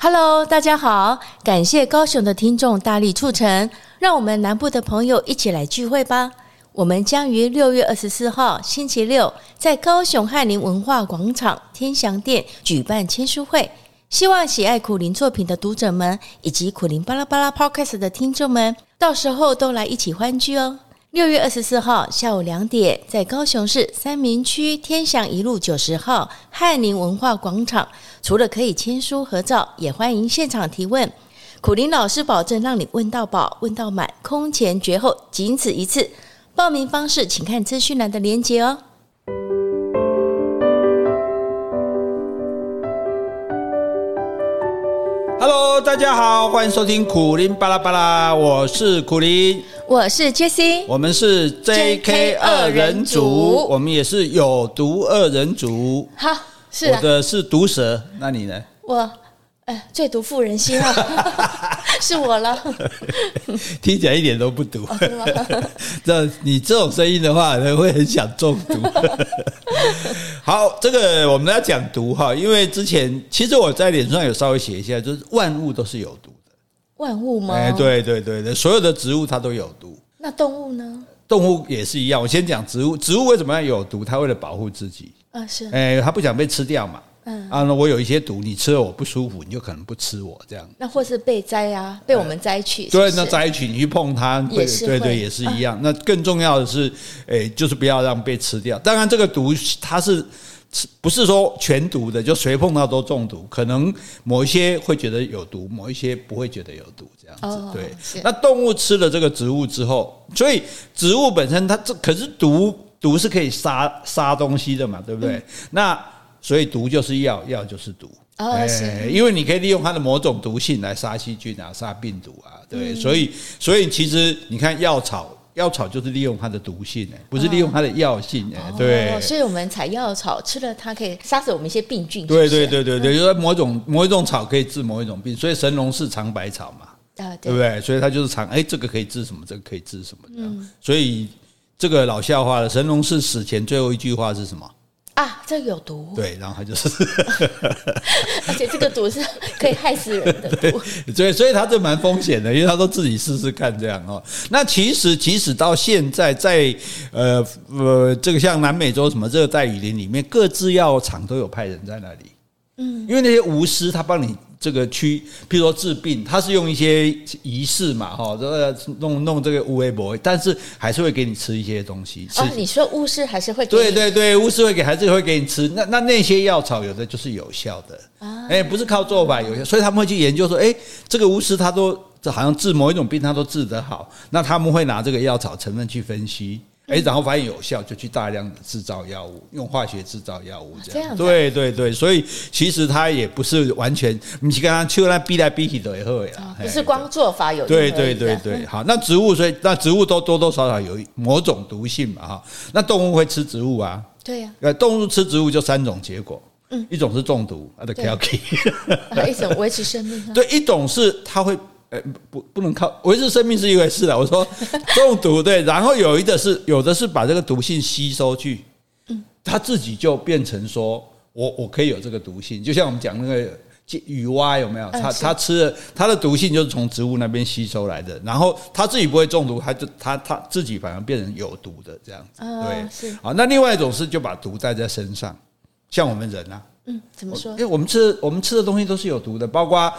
Hello，大家好，感谢高雄的听众大力促成，让我们南部的朋友一起来聚会吧。我们将于六月二十四号星期六在高雄翰林文化广场天祥店举办签书会，希望喜爱苦苓作品的读者们以及苦苓巴拉巴拉 Podcast 的听众们，到时候都来一起欢聚哦。六月二十四号下午两点，在高雄市三民区天祥一路九十号翰林文化广场，除了可以签书合照，也欢迎现场提问。苦林老师保证让你问到饱、问到满，空前绝后，仅此一次。报名方式，请看资讯栏的链接哦。Hello，大家好，欢迎收听苦林巴拉巴拉，我是苦林，我是 Jessie，我们是 JK 二人组，我们也是有毒二人组。好，是、啊、我的是毒蛇，那你呢？我。哎，最毒妇人心啊，是我了。听起来一点都不毒。这 你这种声音的话，人会很想中毒。好，这个我们要讲毒哈，因为之前其实我在脸上有稍微写一下，就是万物都是有毒的。万物吗？哎，对对对对，所有的植物它都有毒。那动物呢？动物也是一样。我先讲植物，植物为什么要有毒？它为了保护自己。啊，是。哎，它不想被吃掉嘛。嗯啊，那我有一些毒，你吃了我不舒服，你就可能不吃我这样。那或是被摘啊，被我们摘取。对，那摘取你去碰它，对对对，也是一样。啊、那更重要的是，诶，就是不要让被吃掉。当然，这个毒它是不是说全毒的，就谁碰到都中毒。可能某一些会觉得有毒，某一些不会觉得有毒，这样子。哦、对，那动物吃了这个植物之后，所以植物本身它这可是毒，毒是可以杀杀东西的嘛，对不对？嗯、那所以毒就是药，药就是毒。哦，是，因为你可以利用它的某种毒性来杀细菌啊，杀病毒啊，对。所以，所以其实你看药草，药草就是利用它的毒性，哎，不是利用它的药性，哎，对。所以我们采药草吃了它可以杀死我们一些病菌。对对对对对，就是某种某一种草可以治某一种病，所以神农氏尝百草嘛，啊，对不对？所以他就是尝，哎，这个可以治什么？这个可以治什么？嗯。所以这个老笑话了，神农氏死前最后一句话是什么？啊，这个有毒。对，然后他就是，而且这个毒是可以害死人的毒。所以，所以他这蛮风险的，因为他都自己试试看这样哦。那其实，即使到现在，在呃呃，这个像南美洲什么热带雨林里面，各制药厂都有派人在那里。嗯，因为那些巫师他帮你。这个区，譬如说治病，他是用一些仪式嘛，哈，这个弄弄这个无为博，但是还是会给你吃一些东西。哦，你说巫师还是会给？对对对，巫师会给，还是会给你吃。那那那些药草有的就是有效的，哎，不是靠做法有效，所以他们会去研究说，哎，这个巫师他都这好像治某一种病，他都治得好。那他们会拿这个药草成分去分析。哎，然后发现有效，就去大量的制造药物，用化学制造药物这样。这样对对对，所以其实它也不是完全，你去跟他去那逼来逼去都也会啊，不是光做法有。对对对对，好，那植物所以那植物都多多少少有某种毒性嘛哈，那动物会吃植物啊？对呀。呃，动物吃植物就三种结果，嗯，一种是中毒，它的 k i 一种维持生命。对，一种是它会。哎，不，不能靠维持生命是一回事的。我说 中毒对，然后有一个是有的是把这个毒性吸收去，嗯，他自己就变成说我我可以有这个毒性，就像我们讲那个雨蛙有没有？他他吃了他的毒性就是从植物那边吸收来的，然后他自己不会中毒，他就他他自己反而变成有毒的这样子。对，是。啊，那另外一种是就把毒带在身上，像我们人啊，嗯，怎么说？因为我们吃我们吃的东西都是有毒的，包括。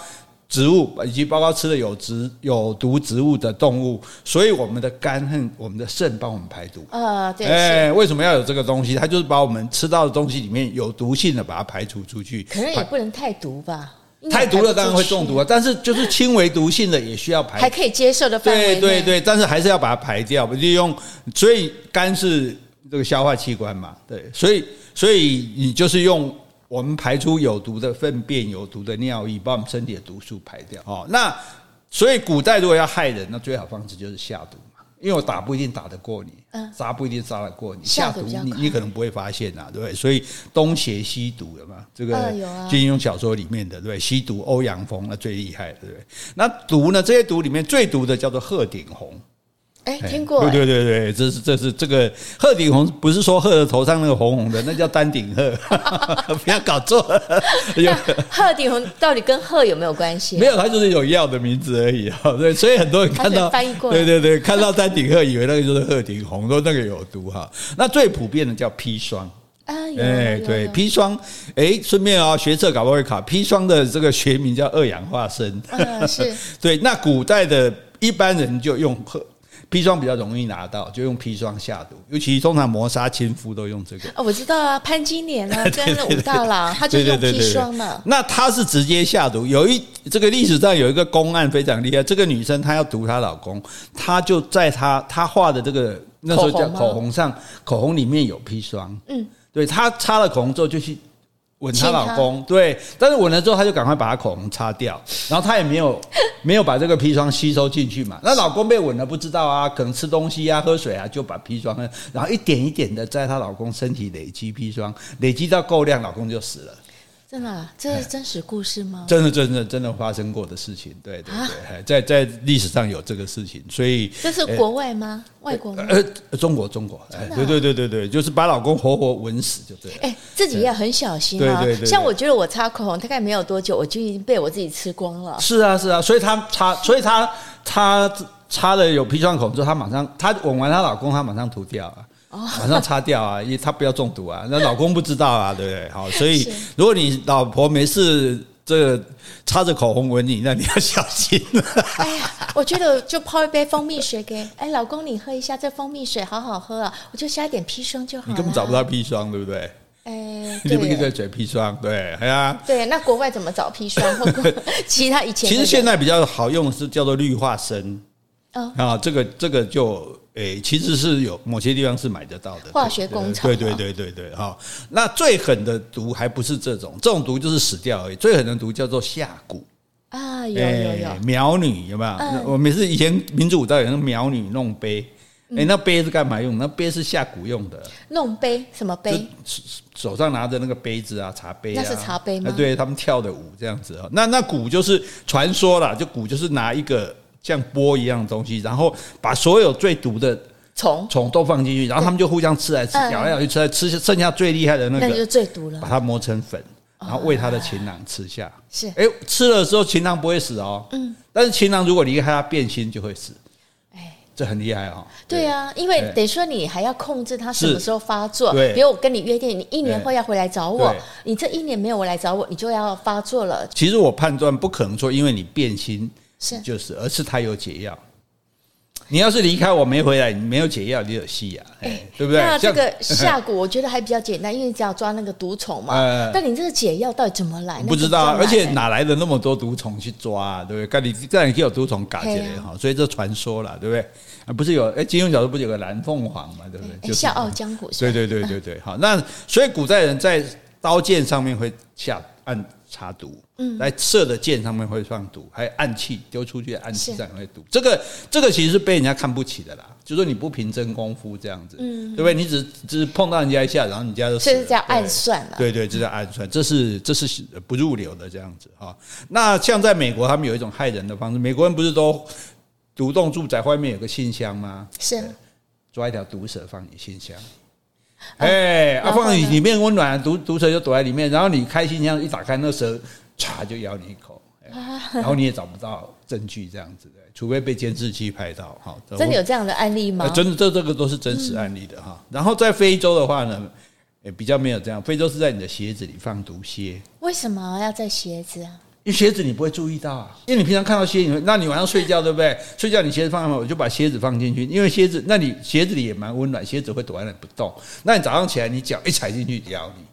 植物以及包括吃的有植有毒植物的动物，所以我们的肝和我们的肾帮我们排毒。啊，对。哎，为什么要有这个东西？它就是把我们吃到的东西里面有毒性的，把它排除出去。可能也不能太毒吧？太毒了当然会中毒啊。但是就是轻微毒性的也需要排，还可以接受的范围。对对对，但是还是要把它排掉，利用。所以肝是这个消化器官嘛，对，所以所以你就是用。我们排出有毒的粪便、有毒的尿液，把我们身体的毒素排掉。哦，那所以古代如果要害人，那最好方式就是下毒嘛。因为我打不一定打得过你，嗯杀不一定杀得过你，下毒你你可能不会发现呐，对不对？所以东邪西毒了嘛，这个金庸小说里面的对不对？西毒欧阳锋那最厉害，对不对？那毒呢？这些毒里面最毒的叫做鹤顶红。哎，听过。对对对对，这是这是这个鹤顶红，不是说鹤的头上那个红红的，那叫丹顶鹤，不要搞错了。鹤顶红到底跟鹤有没有关系？没有，它就是有药的名字而已啊。对，所以很多人看到翻译过，对对对，看到丹顶鹤，以为那个就是鹤顶红，说那个有毒哈。那最普遍的叫砒霜。哎，对，砒霜，哎，顺便啊，学测搞不好会考砒霜的这个学名叫二氧化砷。嗯，是。对，那古代的一般人就用砒霜比较容易拿到，就用砒霜下毒，尤其通常磨砂亲夫都用这个。哦，我知道啊，潘金莲啊，跟武大郎，他就用砒霜嘛。那他是直接下毒，有一这个历史上有一个公案非常厉害，这个女生她要毒她老公，她就在她她画的这个那时候叫口红上，口红里面有砒霜。嗯。对，她擦了口红之后就去吻她老公，对，但是吻了之后她就赶快把她口红擦掉，然后她也没有 没有把这个砒霜吸收进去嘛。那老公被吻了不知道啊，可能吃东西啊、喝水啊，就把砒霜，然后一点一点的在她老公身体累积砒霜，累积到够量，老公就死了。真的、啊，这是真实故事吗？真的，真的，真的发生过的事情。对对对，啊、在在历史上有这个事情，所以这是国外吗？欸、外国吗？呃，中国，中国。哎、啊，对对对对对，就是把老公活活吻死就对了。哎、欸，自己也很小心啊。对对对，对。像我觉得我擦口红大概没有多久，我就已经被我自己吃光了。是啊是啊，所以她擦，所以她擦擦了有砒霜口红之后，她马上她吻完她老公，她马上涂掉啊。马上擦掉啊，因为他不要中毒啊。那老公不知道啊，对不对？好，所以如果你老婆没事，这个擦着口红吻你，那你要小心。哎呀，我觉得就泡一杯蜂蜜水给哎老公你喝一下，这蜂蜜水好好喝啊。我就加一点砒霜就好了。你根本找不到砒霜，对不对？哎，你不一个嘴砒霜，对，哎呀。对，那国外怎么找砒霜？其他以前其实现在比较好用的是叫做氯化砷。哦啊，这个这个就。诶，其实是有某些地方是买得到的，化学工厂。对对对对对，哈。那最狠的毒还不是这种，这种毒就是死掉而已。最狠的毒叫做下蛊啊，有有有。苗女有没有？我每次以前民族舞蹈有那苗女弄杯，诶，那杯是干嘛用？那杯是下蛊用的。弄杯什么杯？手上拿着那个杯子啊，茶杯啊。那是茶杯吗？对他们跳的舞这样子啊。那那蛊就是传说啦，就蛊就是拿一个。像波一样的东西，然后把所有最毒的虫虫都放进去，然后他们就互相吃来吃，咬来咬去吃来吃，剩下最厉害的那个，那就最毒了。把它磨成粉，然后喂他的情郎吃下。是，哎，吃了之后情郎不会死哦。嗯。但是情郎如果离开他变心就会死。哎，这很厉害哦。对啊，因为等于说你还要控制他什么时候发作。对。比如我跟你约定，你一年后要回来找我，你这一年没有回来找我，你就要发作了。其实我判断不可能说，因为你变心。是，就是，而是他有解药。你要是离开我没回来，你没有解药，你有戏呀，哎，对不对？那这个下蛊我觉得还比较简单，因为你只要抓那个毒虫嘛。但你这个解药到底怎么来？不知道，而且哪来的那么多毒虫去抓，啊对不对？你这样你可以有毒虫搞起来哈，所以这传说了，对不对？不是有哎，金庸小说不是有个蓝凤凰嘛，对不对？笑傲江湖。对对对对对，好，那所以古代人在刀剑上面会下暗。插毒，嗯，来射的箭上面会放毒，还有暗器丢出去的暗器上面会毒。这个这个其实是被人家看不起的啦，就说你不凭真功夫这样子，嗯，对不对？你只只是碰到人家一下，然后人家就死了，这是叫暗算了。对对，这叫暗算，这是这是不入流的这样子哈。那像在美国，他们有一种害人的方式，美国人不是都独栋住宅外面有个信箱吗？是，抓一条毒蛇放你信箱。哎，啊，放在里面温暖，毒毒蛇就躲在里面，然后你开心，这样一打开，那蛇唰就咬你一口，然后你也找不到证据，这样子的，除非被监视器拍到。哈，真的有这样的案例吗？真的，这这个都是真实案例的哈。然后在非洲的话呢，也比较没有这样，非洲是在你的鞋子里放毒蝎。为什么要在鞋子啊？因为鞋子你不会注意到啊，因为你平常看到鞋，你会，那你晚上睡觉对不对？睡觉你鞋子放上面，我就把鞋子放进去，因为鞋子，那你鞋子里也蛮温暖，鞋子会躲在那里不动。那你早上起来，你脚一踩进去咬你。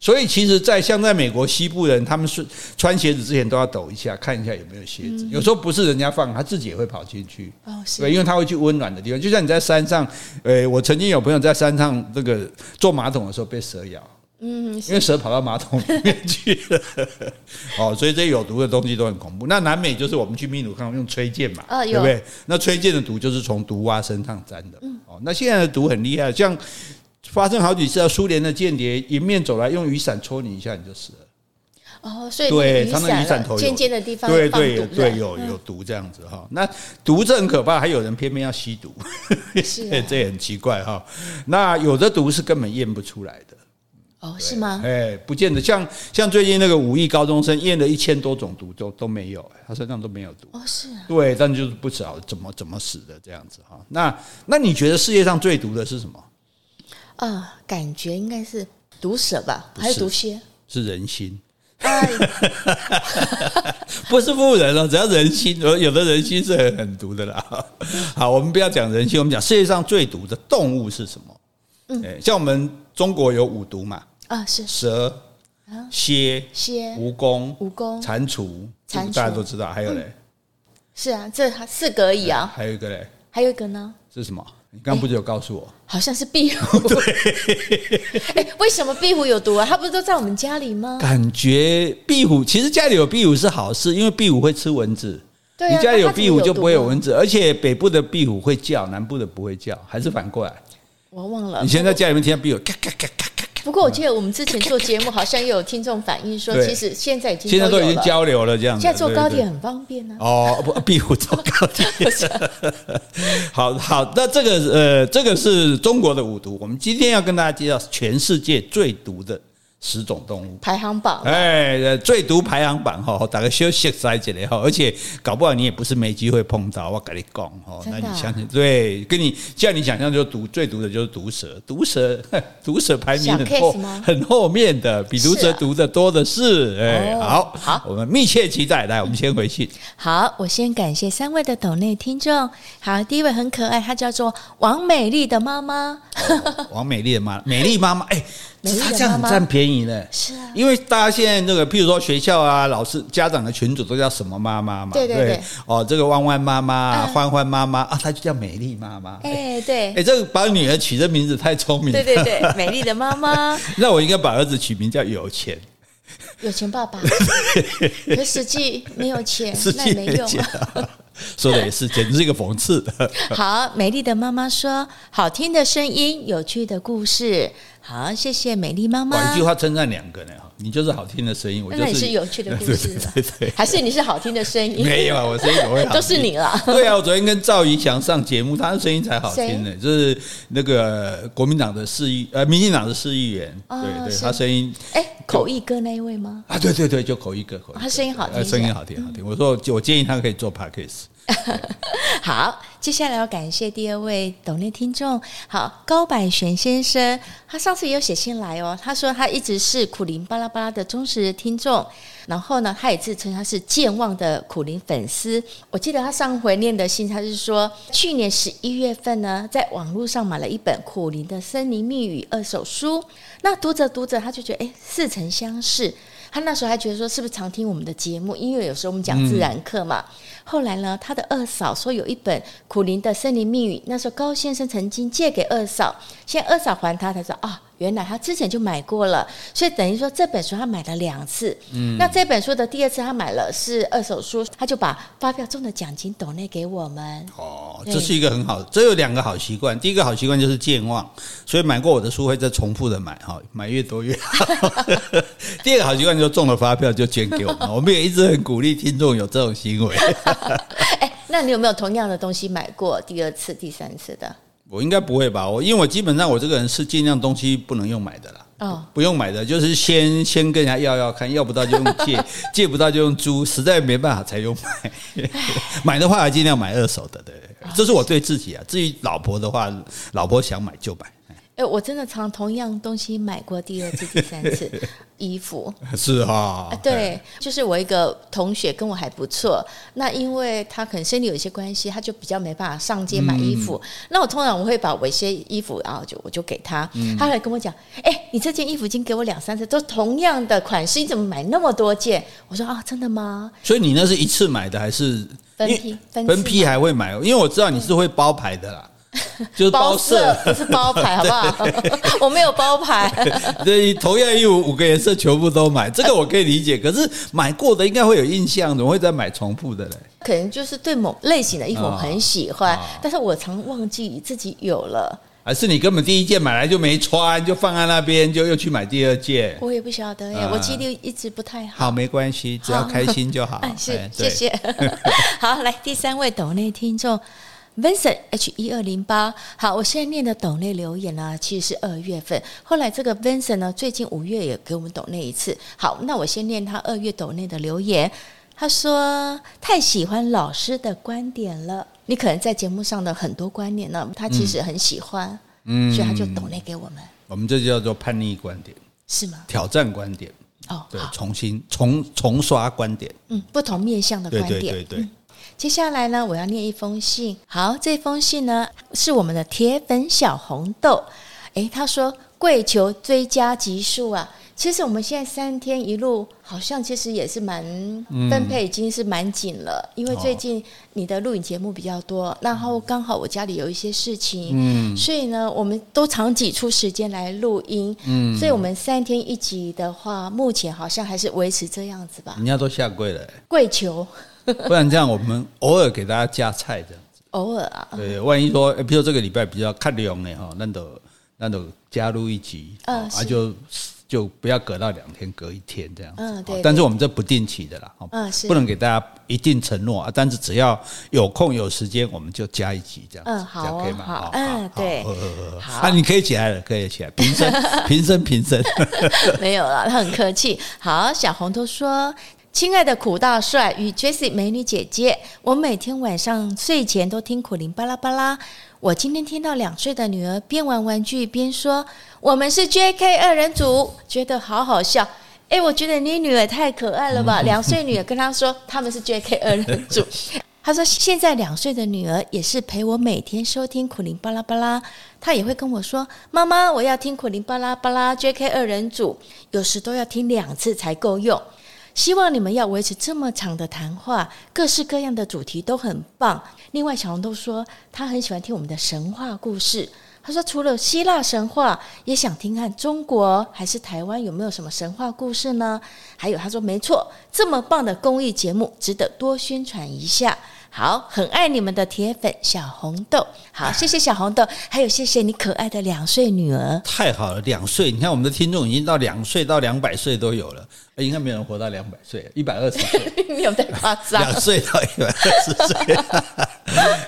所以其实，在像在美国西部人，他们是穿鞋子之前都要抖一下，看一下有没有鞋子。有时候不是人家放，他自己也会跑进去。哦，对，因为他会去温暖的地方，就像你在山上，呃，我曾经有朋友在山上这个坐马桶的时候被蛇咬。嗯，因为蛇跑到马桶里面去了，哦，所以这些有毒的东西都很恐怖。那南美就是我们去秘鲁看用吹箭嘛，对不对？那吹箭的毒就是从毒蛙身上沾的。嗯哦，那现在的毒很厉害，像发生好几次，苏联的间谍迎面走来，用雨伞戳你一下，你就死了。哦，所以对，雨常常雨伞头有尖尖的地方对对对，有有毒这样子哈。那毒这很可怕，还有人偏偏要吸毒，是 这也很奇怪哈。那有的毒是根本验不出来的。哦，是吗？哎，不见得，像像最近那个五亿高中生验了一千多种毒都都没有，他身上都没有毒。哦，是啊。对，但就是不知道怎么怎么死的这样子哈。那那你觉得世界上最毒的是什么？啊，感觉应该是毒蛇吧，是还是毒蝎？是人心。哎，不是富人哦，只要人心，有的人心是很很毒的啦。好，我们不要讲人心，我们讲世界上最毒的动物是什么？嗯，像我们中国有五毒嘛。啊，是蛇、蝎、蝎、蜈蚣、蜈蚣、蟾蜍，大家都知道。还有嘞，是啊，这四个而已啊。还有一个嘞，还有一个呢？是什么？你刚刚不是有告诉我？好像是壁虎。对。哎，为什么壁虎有毒啊？它不是都在我们家里吗？感觉壁虎其实家里有壁虎是好事，因为壁虎会吃蚊子。对啊。你家里有壁虎就不会有蚊子，而且北部的壁虎会叫，南部的不会叫，还是反过来？我忘了。你现在家里面听到壁虎咔咔咔咔咔。不过我记得我们之前做节目，好像也有听众反映说，其实现在已经现在都已经交流了，这样子。现在坐高铁很方便呢。哦，不，必虎坐高铁。好好，那这个呃，这个是中国的五毒。我们今天要跟大家介绍全世界最毒的十种动物排行榜，哎，最毒排行榜哈，大概休息塞起来哈，而且搞不好你也不是没机会碰到，我跟你讲哈，那你相信？对，跟你像你想象，就毒最毒的就是毒蛇，毒蛇，毒蛇排名很后很后面的，比毒蛇毒的多的是。哎，好，好，我们密切期待。来，我们先回去。好，我先感谢三位的抖内听众。好，第一位很可爱，她叫做王美丽的妈妈。王美丽的妈，美丽妈妈，哎。他这样很占便宜呢，是啊，因为大家现在那个，譬如说学校啊、老师、家长的群组都叫什么妈妈嘛，对对对，哦，这个弯弯妈妈、欢欢妈妈啊，她就叫美丽妈妈，哎，对，哎，这个把女儿取这名字太聪明了，对对对，美丽的妈妈，那我应该把儿子取名叫有钱，有钱爸爸，可实际没有钱，那也没用。说的也是，简直是一个讽刺。好，美丽的妈妈说：“好听的声音，有趣的故事。”好，谢谢美丽妈妈。一句话称赞两个呢，你就是好听的声音，我就是，那你是有趣的故事，对对对，还是你是好听的声音？没有啊，我声音怎么会好听？都是你了。对啊，我昨天跟赵怡翔上节目，他的声音才好听呢。就是那个国民党的市议，呃，民进党的市议员，对对，他声音，哎，口译哥那一位吗？啊，对对对，就口译哥，口他声音好听，声音好听好听。我说，我建议他可以做 Podcast。好，接下来要感谢第二位抖内听众，好，高百玄先生，他上次也有写信来哦，他说他一直是苦灵巴拉巴拉的忠实听众，然后呢，他也自称他是健忘的苦灵粉丝。我记得他上回念的信，他是说去年十一月份呢，在网络上买了一本苦灵的森林密语二手书，那读着读着，他就觉得哎，似曾相识。他那时候还觉得说，是不是常听我们的节目？因为有时候我们讲自然课嘛。嗯后来呢，他的二嫂说有一本苦林的森林密语，那时候高先生曾经借给二嫂，现在二嫂还他，他说啊。原来他之前就买过了，所以等于说这本书他买了两次。嗯，那这本书的第二次他买了是二手书，他就把发票中的奖金抖内给我们。哦，这是一个很好，这有两个好习惯。第一个好习惯就是健忘，所以买过我的书会再重复的买哈，买越多越好。第二个好习惯就是中了发票就捐给我们，我们也一直很鼓励听众有这种行为。哎，那你有没有同样的东西买过第二次、第三次的？我应该不会吧？我因为我基本上我这个人是尽量东西不能用买的啦。哦，不用买的，就是先先跟人家要要看，要不到就用借，借不到就用租，实在没办法才用买。买的话还尽量买二手的，对，这是我对自己啊。至于老婆的话，老婆想买就买。哎，我真的常同样东西买过第二次、第三次 衣服，是哈、哦，对，就是我一个同学跟我还不错，那因为他可能身体有一些关系，他就比较没办法上街买衣服。嗯、那我通常我会把我一些衣服，然后就我就给他，嗯、他来跟我讲，哎，你这件衣服已经给我两三次，都同样的款式，你怎么买那么多件？我说啊，真的吗？所以你那是一次买的还是分批？分批还会买？因为我知道你是会包牌的啦。就是包色，不是包牌，好不好？我没有包牌。对，同样衣服五个颜色全部都买，这个我可以理解。可是买过的应该会有印象，怎么会再买重复的嘞？可能就是对某类型的衣服很喜欢，但是我常忘记自己有了。还是你根本第一件买来就没穿，就放在那边，就又去买第二件？我也不晓得耶，嗯、我记忆力一直不太好。好，没关系，只要开心就好。好是，谢谢。好，来第三位抖内听众 Vincent H 一二零八。好，我现在念的抖内留言呢，其实是二月份。后来这个 Vincent 呢，最近五月也给我们抖内一次。好，那我先念他二月抖内的留言。他说太喜欢老师的观点了。你可能在节目上的很多观念呢，他其实很喜欢，嗯，所以他就抖内给我们。我们这就叫做叛逆观点，是吗？挑战观点。哦，对，重新重重刷观点，嗯，不同面向的观点，对对对对、嗯。接下来呢，我要念一封信。好，这封信呢是我们的铁粉小红豆，诶，他说跪求追加集数啊。其实我们现在三天一路，好像其实也是蛮分配，已经是蛮紧了。因为最近你的录影节目比较多，然后刚好我家里有一些事情，嗯，所以呢，我们都常挤出时间来录音，嗯，所以我们三天一集的话，目前好像还是维持这样子吧。人家都下跪了，跪求，不然这样我们偶尔给大家加菜这样子，偶尔啊，对，万一说，比如这个礼拜比较看量的哈，那都那种加入一集，嗯，啊就。就不要隔到两天，隔一天这样子。嗯，对。但是我们这不定期的啦，嗯，是，不能给大家一定承诺啊。但是只要有空有时间，我们就加一集这样。嗯，好，这样可以吗？好，嗯，对。好，啊，你可以起来了，可以起来，平身，平身，平身。没有了，他很客气。好，小红都说：“亲爱的苦大帅与 Jessie 美女姐姐，我每天晚上睡前都听苦灵巴拉巴拉。我今天听到两岁的女儿边玩玩具边说。”我们是 JK 二人组，觉得好好笑。哎，我觉得你女儿太可爱了吧？两岁女儿跟她说他们是 JK 二人组。她说现在两岁的女儿也是陪我每天收听苦灵巴拉巴拉，她也会跟我说：“妈妈，我要听苦灵巴拉巴拉 JK 二人组。”有时都要听两次才够用。希望你们要维持这么长的谈话，各式各样的主题都很棒。另外，小红都说她很喜欢听我们的神话故事。他说：“除了希腊神话，也想听看中国还是台湾有没有什么神话故事呢？还有，他说没错，这么棒的公益节目值得多宣传一下。好，很爱你们的铁粉小红豆。好，谢谢小红豆，还有谢谢你可爱的两岁女儿。太好了，两岁！你看我们的听众已经到两岁到两百岁都有了。应该没有人活到两百岁，一百二十岁，没有太夸张。两岁到一百二十岁。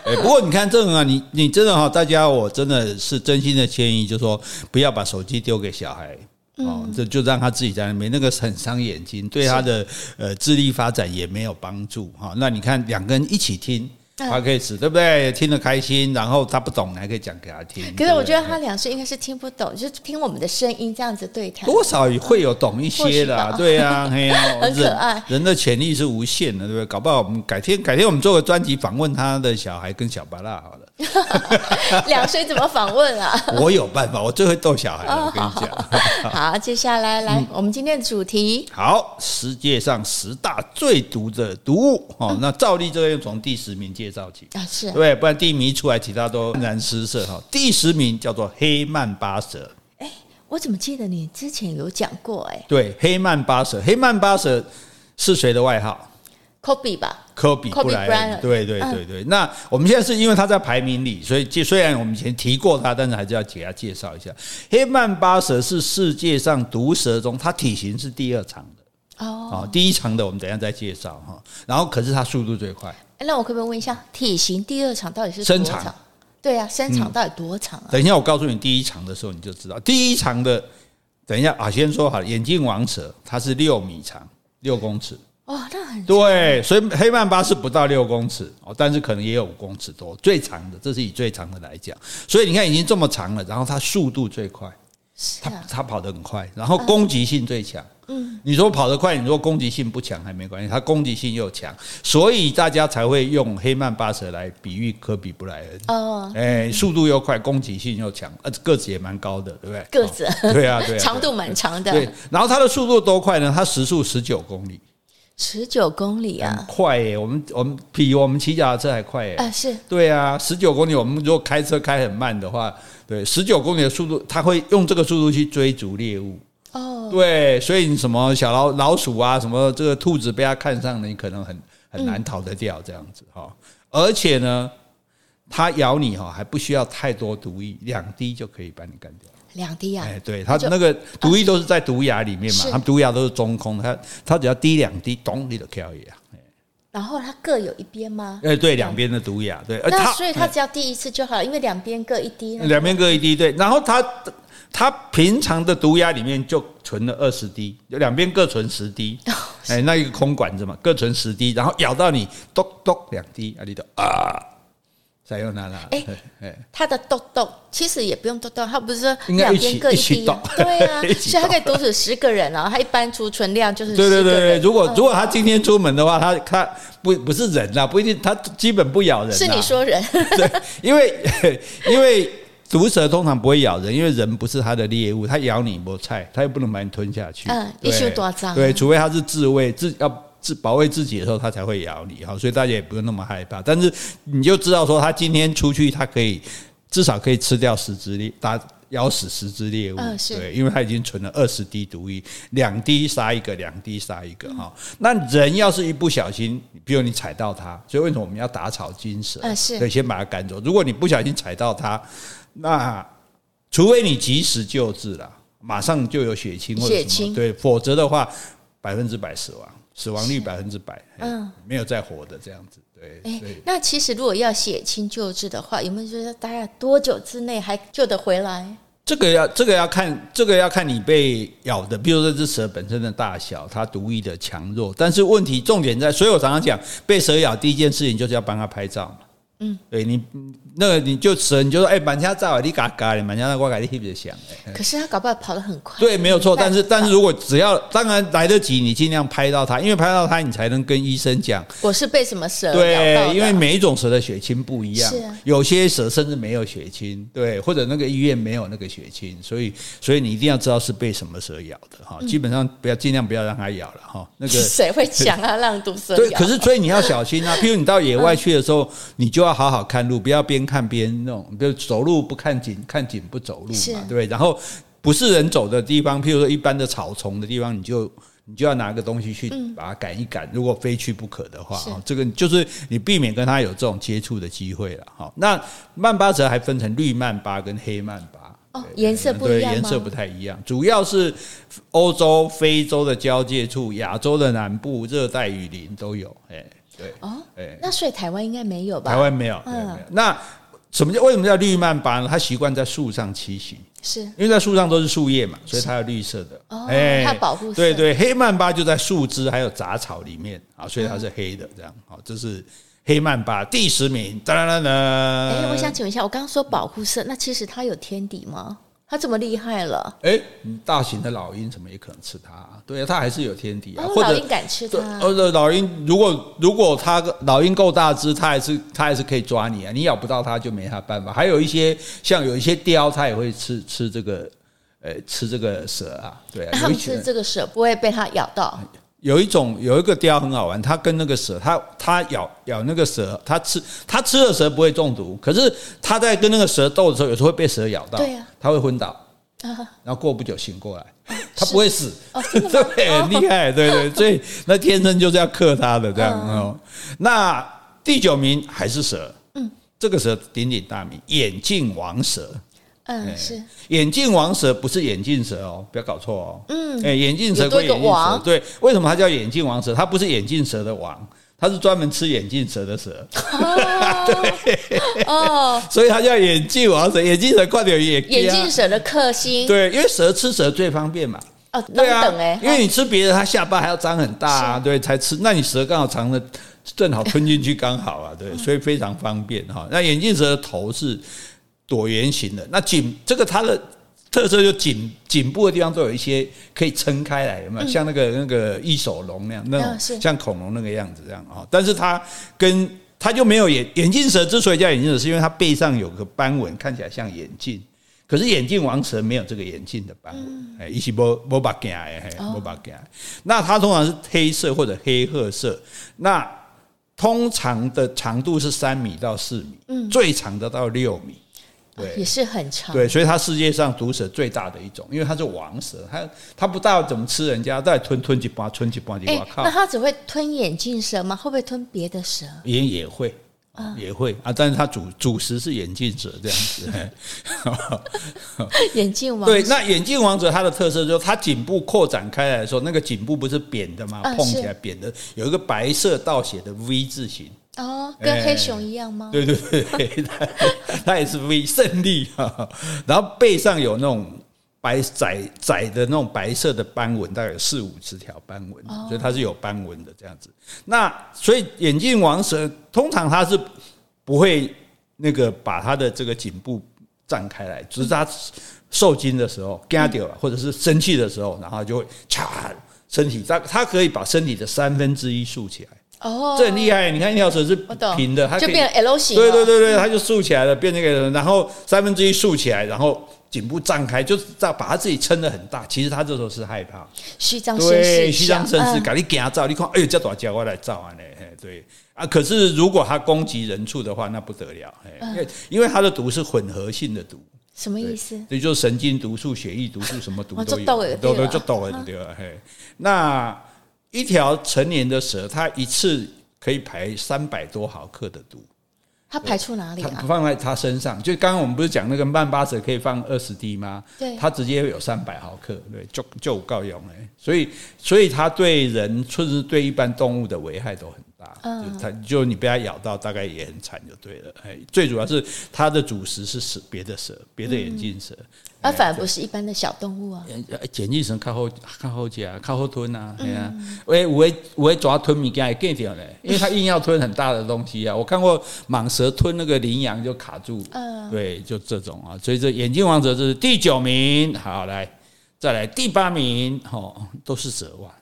哎，不过你看这种啊，你你真的哈，大家我真的是真心的建议，就是说不要把手机丢给小孩哦，这就让他自己在那边，那个很伤眼睛，对他的呃智力发展也没有帮助哈。那你看两个人一起听。他可以死，对不对？听得开心，然后他不懂，你还可以讲给他听。可是我觉得他两岁应该是听不懂，就是听我们的声音这样子对他。多少也会有懂一些的，对呀，嘿呀，很可爱。人的潜力是无限的，对不对？搞不好我们改天改天我们做个专辑访问他的小孩跟小白蜡好了。两岁怎么访问啊？我有办法，我最会逗小孩了。我跟你讲。好，接下来来我们今天的主题。好，世界上十大最毒的毒物。哦，那照例这个要从第十名介绍起啊，是对，不然第一名一出来，其他都黯然失色哈。第十名叫做黑曼巴蛇。哎，我怎么记得你之前有讲过？哎，对，黑曼巴蛇，黑曼巴蛇是谁的外号？科比吧，科比布莱恩，对对对对。那我们现在是因为他在排名里，所以虽然我们以前提过他，但是还是要给他介绍一下。黑曼巴蛇是世界上毒蛇中，它体型是第二长的哦。第一长的我们等一下再介绍哈。然后可是它速度最快。那我可不可以问一下，体型第二长到底是多长？身长？对啊，身长到底多长啊？等一下我告诉你第一长的时候你就知道。第一长的，等一下啊，先说好，眼镜王蛇它是六米长，六公尺。哦，那很对，所以黑曼巴是不到六公尺哦，但是可能也有五公尺多，最长的，这是以最长的来讲。所以你看，已经这么长了，然后它速度最快，它它跑得很快，然后攻击性最强。嗯，你说跑得快，你说攻击性不强还没关系，它攻击性又强，所以大家才会用黑曼巴蛇来比喻科比布莱恩。哦，哎，速度又快，攻击性又强，呃，个子也蛮高的，对不对？个子，对啊，对啊，长度蛮长的。对，然后它的速度多快呢？它时速十九公里。十九公里啊，快耶！我们我们比我们骑脚踏车还快耶！啊，是对啊，十九公里，我们如果开车开很慢的话，对，十九公里的速度，它会用这个速度去追逐猎物。哦，对，所以你什么小老老鼠啊，什么这个兔子被它看上了，你可能很很难逃得掉这样子哈。而且呢，它咬你哈还不需要太多毒液，两滴就可以把你干掉。两滴啊？哎，对，它那个毒液都是在毒牙里面嘛，它们毒牙都是中空，它它只要滴两滴，咚，你就可以啊。然后它各有一边吗？哎，对，两边的毒牙，对。那所以它只要滴一次就好了，因为两边各一滴。两边各一滴，对。然后它它平常的毒牙里面就存了二十滴，就两边各存十滴。哎，那一个空管子嘛，各存十滴，然后咬到你，咚咚两滴，啊，你都啊。再用它了。哎哎，它的豆豆其实也不用豆豆，它不是说两边各一滴，对啊，所以它可以毒死十个人啊。它一般储存量就是对对对对。如果如果他今天出门的话，他他不不是人呐，不一定，他基本不咬人。是你说人？对，因为 因为毒蛇通常不会咬人，因为人不是它的猎物，它咬你没菜，它又不能把你吞下去。嗯，一宿多脏。对，除非它是自卫自要。自保卫自己的时候，它才会咬你哈，所以大家也不用那么害怕。但是你就知道说，它今天出去，它可以至少可以吃掉十只猎，打咬死十只猎物。对，因为它已经存了二十滴毒液，两滴杀一个，两滴杀一个哈。那人要是一不小心，比如你踩到它，所以为什么我们要打草惊蛇？嗯，是对，先把它赶走。如果你不小心踩到它，那除非你及时救治了，马上就有血清或者什么，对，否则的话百分之百死亡。死亡率百分之百，嗯，没有再活的这样子，对。哎，那其实如果要血清救治的话，有没有说大概多久之内还救得回来？这个要这个要看，这个要看你被咬的，比如说这只蛇本身的大小，它毒液的强弱。但是问题重点在，所以我常常讲，被蛇咬第一件事情就是要帮它拍照嘛。嗯，对你，那个你就蛇，你就说，哎，满家照你嘎嘎的，满家那瓜嘎你特别响。可是他搞不好跑得很快。对，没有错。但是，但是如果只要当然来得及，你尽量拍到他，因为拍到他，你才能跟医生讲我是被什么蛇咬的。对，因为每一种蛇的血清不一样，有些蛇甚至没有血清，对，或者那个医院没有那个血清，所以，所以你一定要知道是被什么蛇咬的哈。基本上不要尽量不要让它咬了哈。那个 谁会讲啊？让毒蛇咬？对，可是所以你要小心啊。譬如你到野外去的时候，你就要。要好好看路，不要边看边弄。就走路不看景，看景不走路嘛，对不对。然后不是人走的地方，譬如说一般的草丛的地方，你就你就要拿个东西去把它赶一赶。如果非去不可的话，这个就是你避免跟它有这种接触的机会了。哈，那曼巴蛇还分成绿曼巴跟黑曼巴，哦，颜色不一样，颜色不太一样。主要是欧洲、非洲的交界处，亚洲的南部热带雨林都有。哎。对哦，哎，那所以台湾应该没有吧？台湾没有，没有。那什么叫为什么叫绿曼巴呢？它习惯在树上栖息，是因为在树上都是树叶嘛，所以它有绿色的。哦，哎，它保护色。对对，黑曼巴就在树枝还有杂草里面啊，所以它是黑的。这样，好，这是黑曼巴第十名。当当当。哎，我想请问一下，我刚刚说保护色，那其实它有天敌吗？它这么厉害了？哎，大型的老鹰怎么也可能吃它？对啊，它还是有天敌啊。或者老鹰敢吃它？呃，老鹰如果如果它老鹰够大只，它还是它还是可以抓你啊。你咬不到它就没它办法。还有一些像有一些雕，它也会吃吃这个，呃，吃这个蛇啊。对啊，它们吃这个蛇不会被它咬到。有一种有一个雕很好玩，它跟那个蛇，它它咬咬那个蛇，它吃它吃了蛇不会中毒，可是它在跟那个蛇斗的时候，有时候会被蛇咬到，对啊，它会昏倒，然后过不久醒过来，它不会死，对，很厉害，对对，所以那天生就是要克它的这样哦。那第九名还是蛇，嗯，这个蛇鼎鼎大名，眼镜王蛇。嗯，是眼镜王蛇不是眼镜蛇哦，不要搞错哦。嗯，哎，眼镜蛇归眼镜蛇，对，为什么它叫眼镜王蛇？它不是眼镜蛇的王，它是专门吃眼镜蛇的蛇。哦，对，哦，所以它叫眼镜王蛇。眼镜蛇快点眼眼镜蛇的克星。对，因为蛇吃蛇最方便嘛。哦，对啊，因为你吃别的，它下巴还要张很大啊，对，才吃。那你蛇刚好长的正好吞进去刚好啊，对，所以非常方便哈。那眼镜蛇的头是。椭圆形的，那颈这个它的特色就颈颈部的地方都有一些可以撑开来，有没有？嗯、像那个那个翼手龙那样，那种像恐龙那个样子这样啊。但是它跟它就没有眼眼镜蛇之所以叫眼镜蛇，是因为它背上有个斑纹，看起来像眼镜。可是眼镜王蛇没有这个眼镜的斑纹，哎、嗯，一起摸摸把镜哎，摸把镜。那它通常是黑色或者黑褐色。那通常的长度是三米到四米，嗯，最长的到六米。对，也是很长。对，所以它世界上毒蛇最大的一种，因为它是王蛇，它它不大怎么吃人家，再吞吞几把，吞几把，几把靠。那它只会吞眼镜蛇吗？会不会吞别的蛇？也也会，也会啊，但是它主主食是眼镜蛇这样子。眼镜王对，那眼镜王者它的特色就是它颈部扩展开来的时候，那个颈部不是扁的吗？碰起来扁的，有一个白色倒写的 V 字形。哦，跟黑熊一样吗？对对对，它也是 V 胜利哈。然后背上有那种白窄窄的那种白色的斑纹，大概有四五十条斑纹，所以它是有斑纹的这样子。那所以眼镜王蛇通常它是不会那个把它的这个颈部展开来，只是它受惊的时候惊掉了，或者是生气的时候，然后就会嚓身体，它它可以把身体的三分之一竖起来。哦，这很厉害！你看一条蛇是平的，它就变 L 型。对对对对，它就竖起来了，变那个，然后三分之一竖起来，然后颈部张开，就是在把它自己撑得很大。其实它这时候是害怕，虚张声势，虚张声势，赶紧给他照。你看，哎呦，这大家我来照啊！呢，对啊。可是如果它攻击人畜的话，那不得了，因为因为它的毒是混合性的毒。什么意思？也就是神经毒素、血液毒素，什么毒都有，都都就都很对吧？嘿，那。一条成年的蛇，它一次可以排三百多毫克的毒。它排出哪里啊？它放在它身上，就刚刚我们不是讲那个曼巴蛇可以放二十滴吗？对，它直接有三百毫克，对，就就够用哎。所以，所以它对人，甚至对一般动物的危害都很大。嗯，它就你被它咬到，大概也很惨，就对了。哎，最主要是它的主食是蛇，别的蛇，别的眼镜蛇。而反而不是一般的小动物啊，眼镜蛇较好较好吃啊，较好吞啊，对啊，喂，有诶有诶抓吞物件会更掉嘞，因为它硬要吞很大的东西啊。我看过蟒蛇吞那个羚羊就卡住，嗯，对，就这种啊。所以这眼镜王者这是第九名，好来再来第八名，哦，都是蛇哇。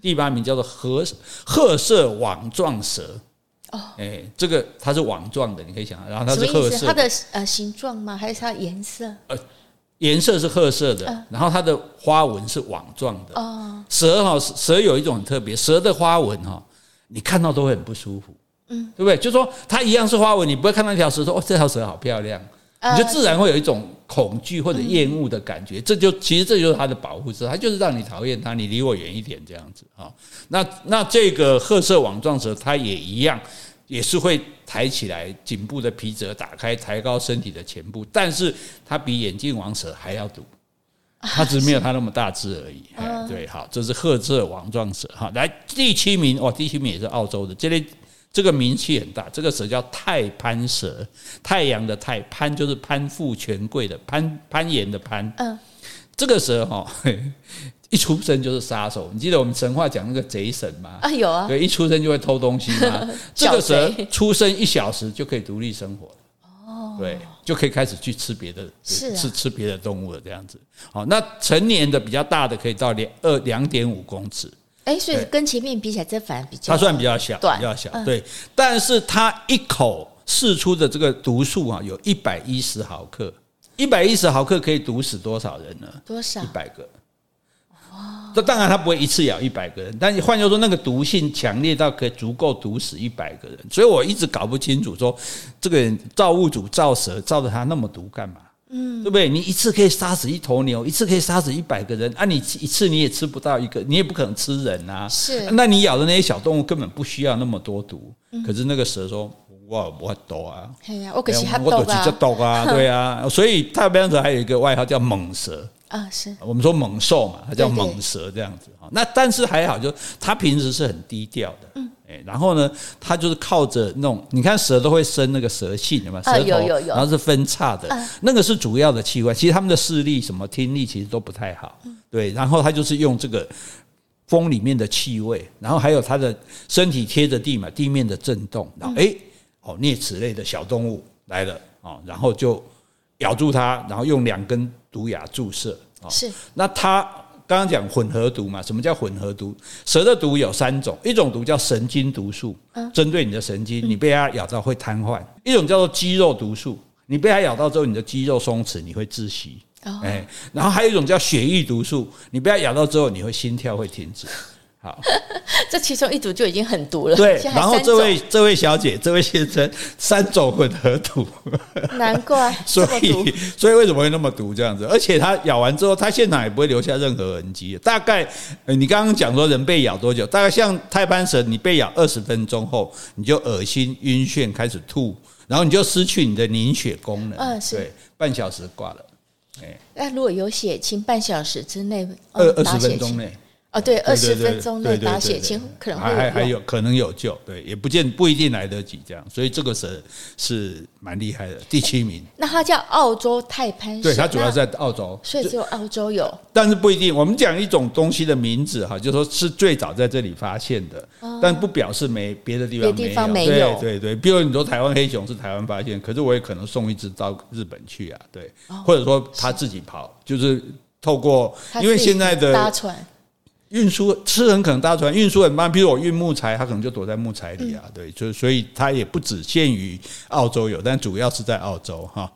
第八名叫做褐褐色网状蛇，哦，哎，这个它是网状的，你可以想，然后它是褐色，它的呃形状吗？还是它颜色？呃。颜色是褐色的，然后它的花纹是网状的。哦，蛇哈，蛇有一种很特别，蛇的花纹哈，你看到都会很不舒服，嗯，对不对？就说它一样是花纹，你不会看到一条蛇说哦，这条蛇好漂亮，你就自然会有一种恐惧或者厌恶的感觉。这就其实这就是它的保护色，它就是让你讨厌它，你离我远一点这样子啊。那那这个褐色网状蛇，它也一样。也是会抬起来，颈部的皮褶打开，抬高身体的前部，但是它比眼镜王蛇还要毒，它只是没有它那么大只而已。对，好，这是褐色网状蛇。哈，来第七名，哇，第七名也是澳洲的，这类这个名气很大，这个蛇叫太攀蛇，太阳的太，攀就是攀附权贵的攀，攀岩的攀。嗯，这个蛇哈。一出生就是杀手，你记得我们神话讲那个贼神吗？啊，有啊。对，一出生就会偷东西吗？这个蛇出生一小时就可以独立生活。哦。对，就可以开始去吃别的，是吃吃别的动物了，这样子。好，那成年的比较大的可以到两二两点五公尺。哎，所以跟前面比起来，这反而比较。它算比较小，比较小。对，但是它一口释出的这个毒素啊，有一百一十毫克，一百一十毫克可以毒死多少人呢？多少？一百个。这当然，它不会一次咬一百个人，但你换句话说，那个毒性强烈到可以足够毒死一百个人。所以我一直搞不清楚，说这个人造物主造蛇造的他那么毒干嘛？嗯，对不对？你一次可以杀死一头牛，一次可以杀死一百个人，啊，你一次你也吃不到一个，你也不可能吃人啊。是，那你咬的那些小动物根本不需要那么多毒。嗯可是那个蛇说：“我我毒啊，我可是我可是毒啊，对啊。”所以太平洋蛇还有一个外号叫猛蛇。啊，是我们说猛兽嘛，它叫猛蛇这样子哈。那但是还好，就它平时是很低调的，嗯，哎，然后呢，它就是靠着那种，你看蛇都会生那个蛇信，有没有？舌头，有有有，然后是分叉的，那个是主要的器官。其实他们的视力、什么听力，其实都不太好，对。然后它就是用这个风里面的气味，然后还有它的身体贴着地嘛，地面的震动，然后哎，哦，啮齿类的小动物来了啊，然后就咬住它，然后用两根。毒牙注射是，那它刚刚讲混合毒嘛？什么叫混合毒？蛇的毒有三种，一种毒叫神经毒素，针对你的神经，你被它咬到会瘫痪；一种叫做肌肉毒素，你被它咬到之后，你的肌肉松弛，你会窒息。哎，然后还有一种叫血液毒素，你被它咬到之后，你会心跳会停止。好，这其中一组就已经很毒了。对，然后这位这位小姐，这位先生，三种混合毒，难怪。所以，所以为什么会那么毒这样子？而且他咬完之后，他现场也不会留下任何痕迹。大概，你刚刚讲说人被咬多久？大概像太攀蛇，你被咬二十分钟后，你就恶心、晕眩，开始吐，然后你就失去你的凝血功能。嗯，是。对，半小时挂了。哎，那如果有血清，半小时之内，二二十分钟内。哦，对，二十分钟内打血清可能会还还有可能有救，对，也不见不一定来得及这样，所以这个蛇是蛮厉害的，第七名。那它叫澳洲泰攀蛇，对，它主要在澳洲，所以只有澳洲有。但是不一定，我们讲一种东西的名字哈，就说是最早在这里发现的，但不表示没别的地方。地方没有，对对对。比如你说台湾黑熊是台湾发现，可是我也可能送一只到日本去啊，对，或者说他自己跑，就是透过，因为现在的搭船。运输吃很可能搭船运输很慢，比如我运木材，它可能就躲在木材里啊。对，就所以它也不只限于澳洲有，但主要是在澳洲哈。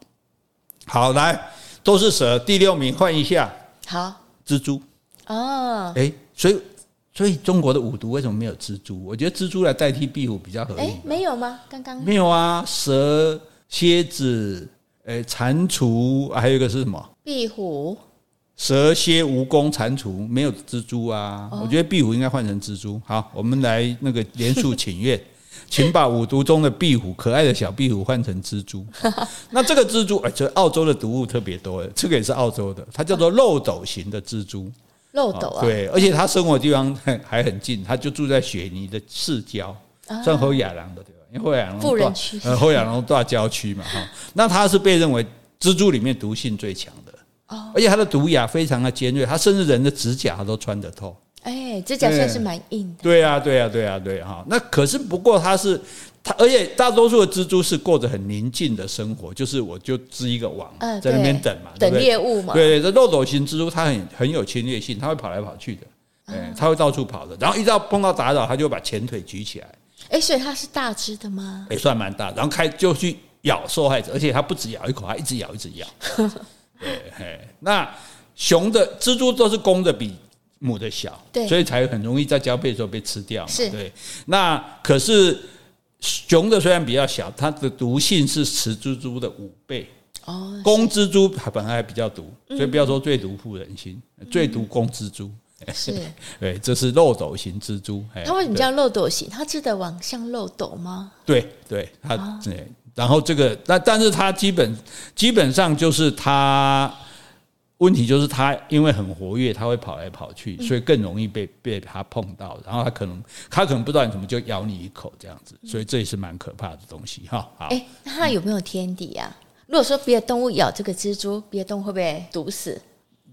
好，来都是蛇，第六名换一下。好，蜘蛛。哦，哎，所以所以中国的五毒为什么没有蜘蛛？我觉得蜘蛛来代替壁虎比较合理。哎，没有吗？刚刚没有啊，蛇、蝎子、哎，蟾蜍，还有一个是什么？壁虎。蛇蝎蜈蚣蟾蜍没有蜘蛛啊，我觉得壁虎应该换成蜘蛛。好，我们来那个连署请愿，请把五毒中的壁虎，可爱的小壁虎换成蜘蛛。那这个蜘蛛，哎，这澳洲的毒物特别多，这个也是澳洲的，它叫做漏斗型的蜘蛛。漏斗啊？对，而且它生活的地方 还很近，它就住在雪泥的市郊，算后亚郎的对吧？因为后亚郎富人区，呃，后亚郎大郊区嘛哈。那它是被认为蜘蛛里面毒性最强的。而且它的毒牙非常的尖锐，它甚至人的指甲它都穿得透。哎，指甲算是蛮硬的。对啊，对啊，对啊，对哈。那可是不过它是它，而且大多数的蜘蛛是过着很宁静的生活，就是我就织一个网在那边等嘛，等猎物嘛。对对，这漏斗型蜘蛛它很很有侵略性，它会跑来跑去的，哎，它会到处跑的。然后一到碰到打扰，它就会把前腿举起来。哎，所以它是大只的吗？也算蛮大，然后开就去咬受害者，而且它不止咬一口，它一直咬，一直咬。对，嘿，那雄的蜘蛛都是公的比母的小，对，所以才很容易在交配的时候被吃掉嘛。是，对。那可是雄的虽然比较小，它的毒性是雌蜘蛛的五倍。哦，公蜘蛛本来还比较毒，所以不要说最毒妇人心，嗯、最毒公蜘蛛。是，对，这是漏斗型蜘蛛。它为什么叫漏斗型？它织的往像漏斗吗？对，对，它对。哦然后这个，但但是它基本基本上就是它问题就是它因为很活跃，它会跑来跑去，所以更容易被被它碰到。然后它可能它可能不知道你怎么就咬你一口这样子，所以这也是蛮可怕的东西哈。好，哎，那它有没有天敌啊？如果说别的动物咬这个蜘蛛，别的动物会不会毒死？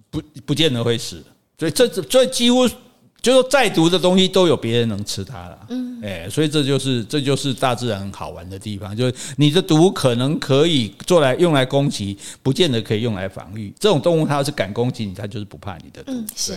不，不见得会死。所以这这几乎。就说再毒的东西都有别人能吃它了，嗯，哎，所以这就是这就是大自然好玩的地方，就是你的毒可能可以做来用来攻击，不见得可以用来防御。这种动物它要是敢攻击你，它就是不怕你的毒，嗯，是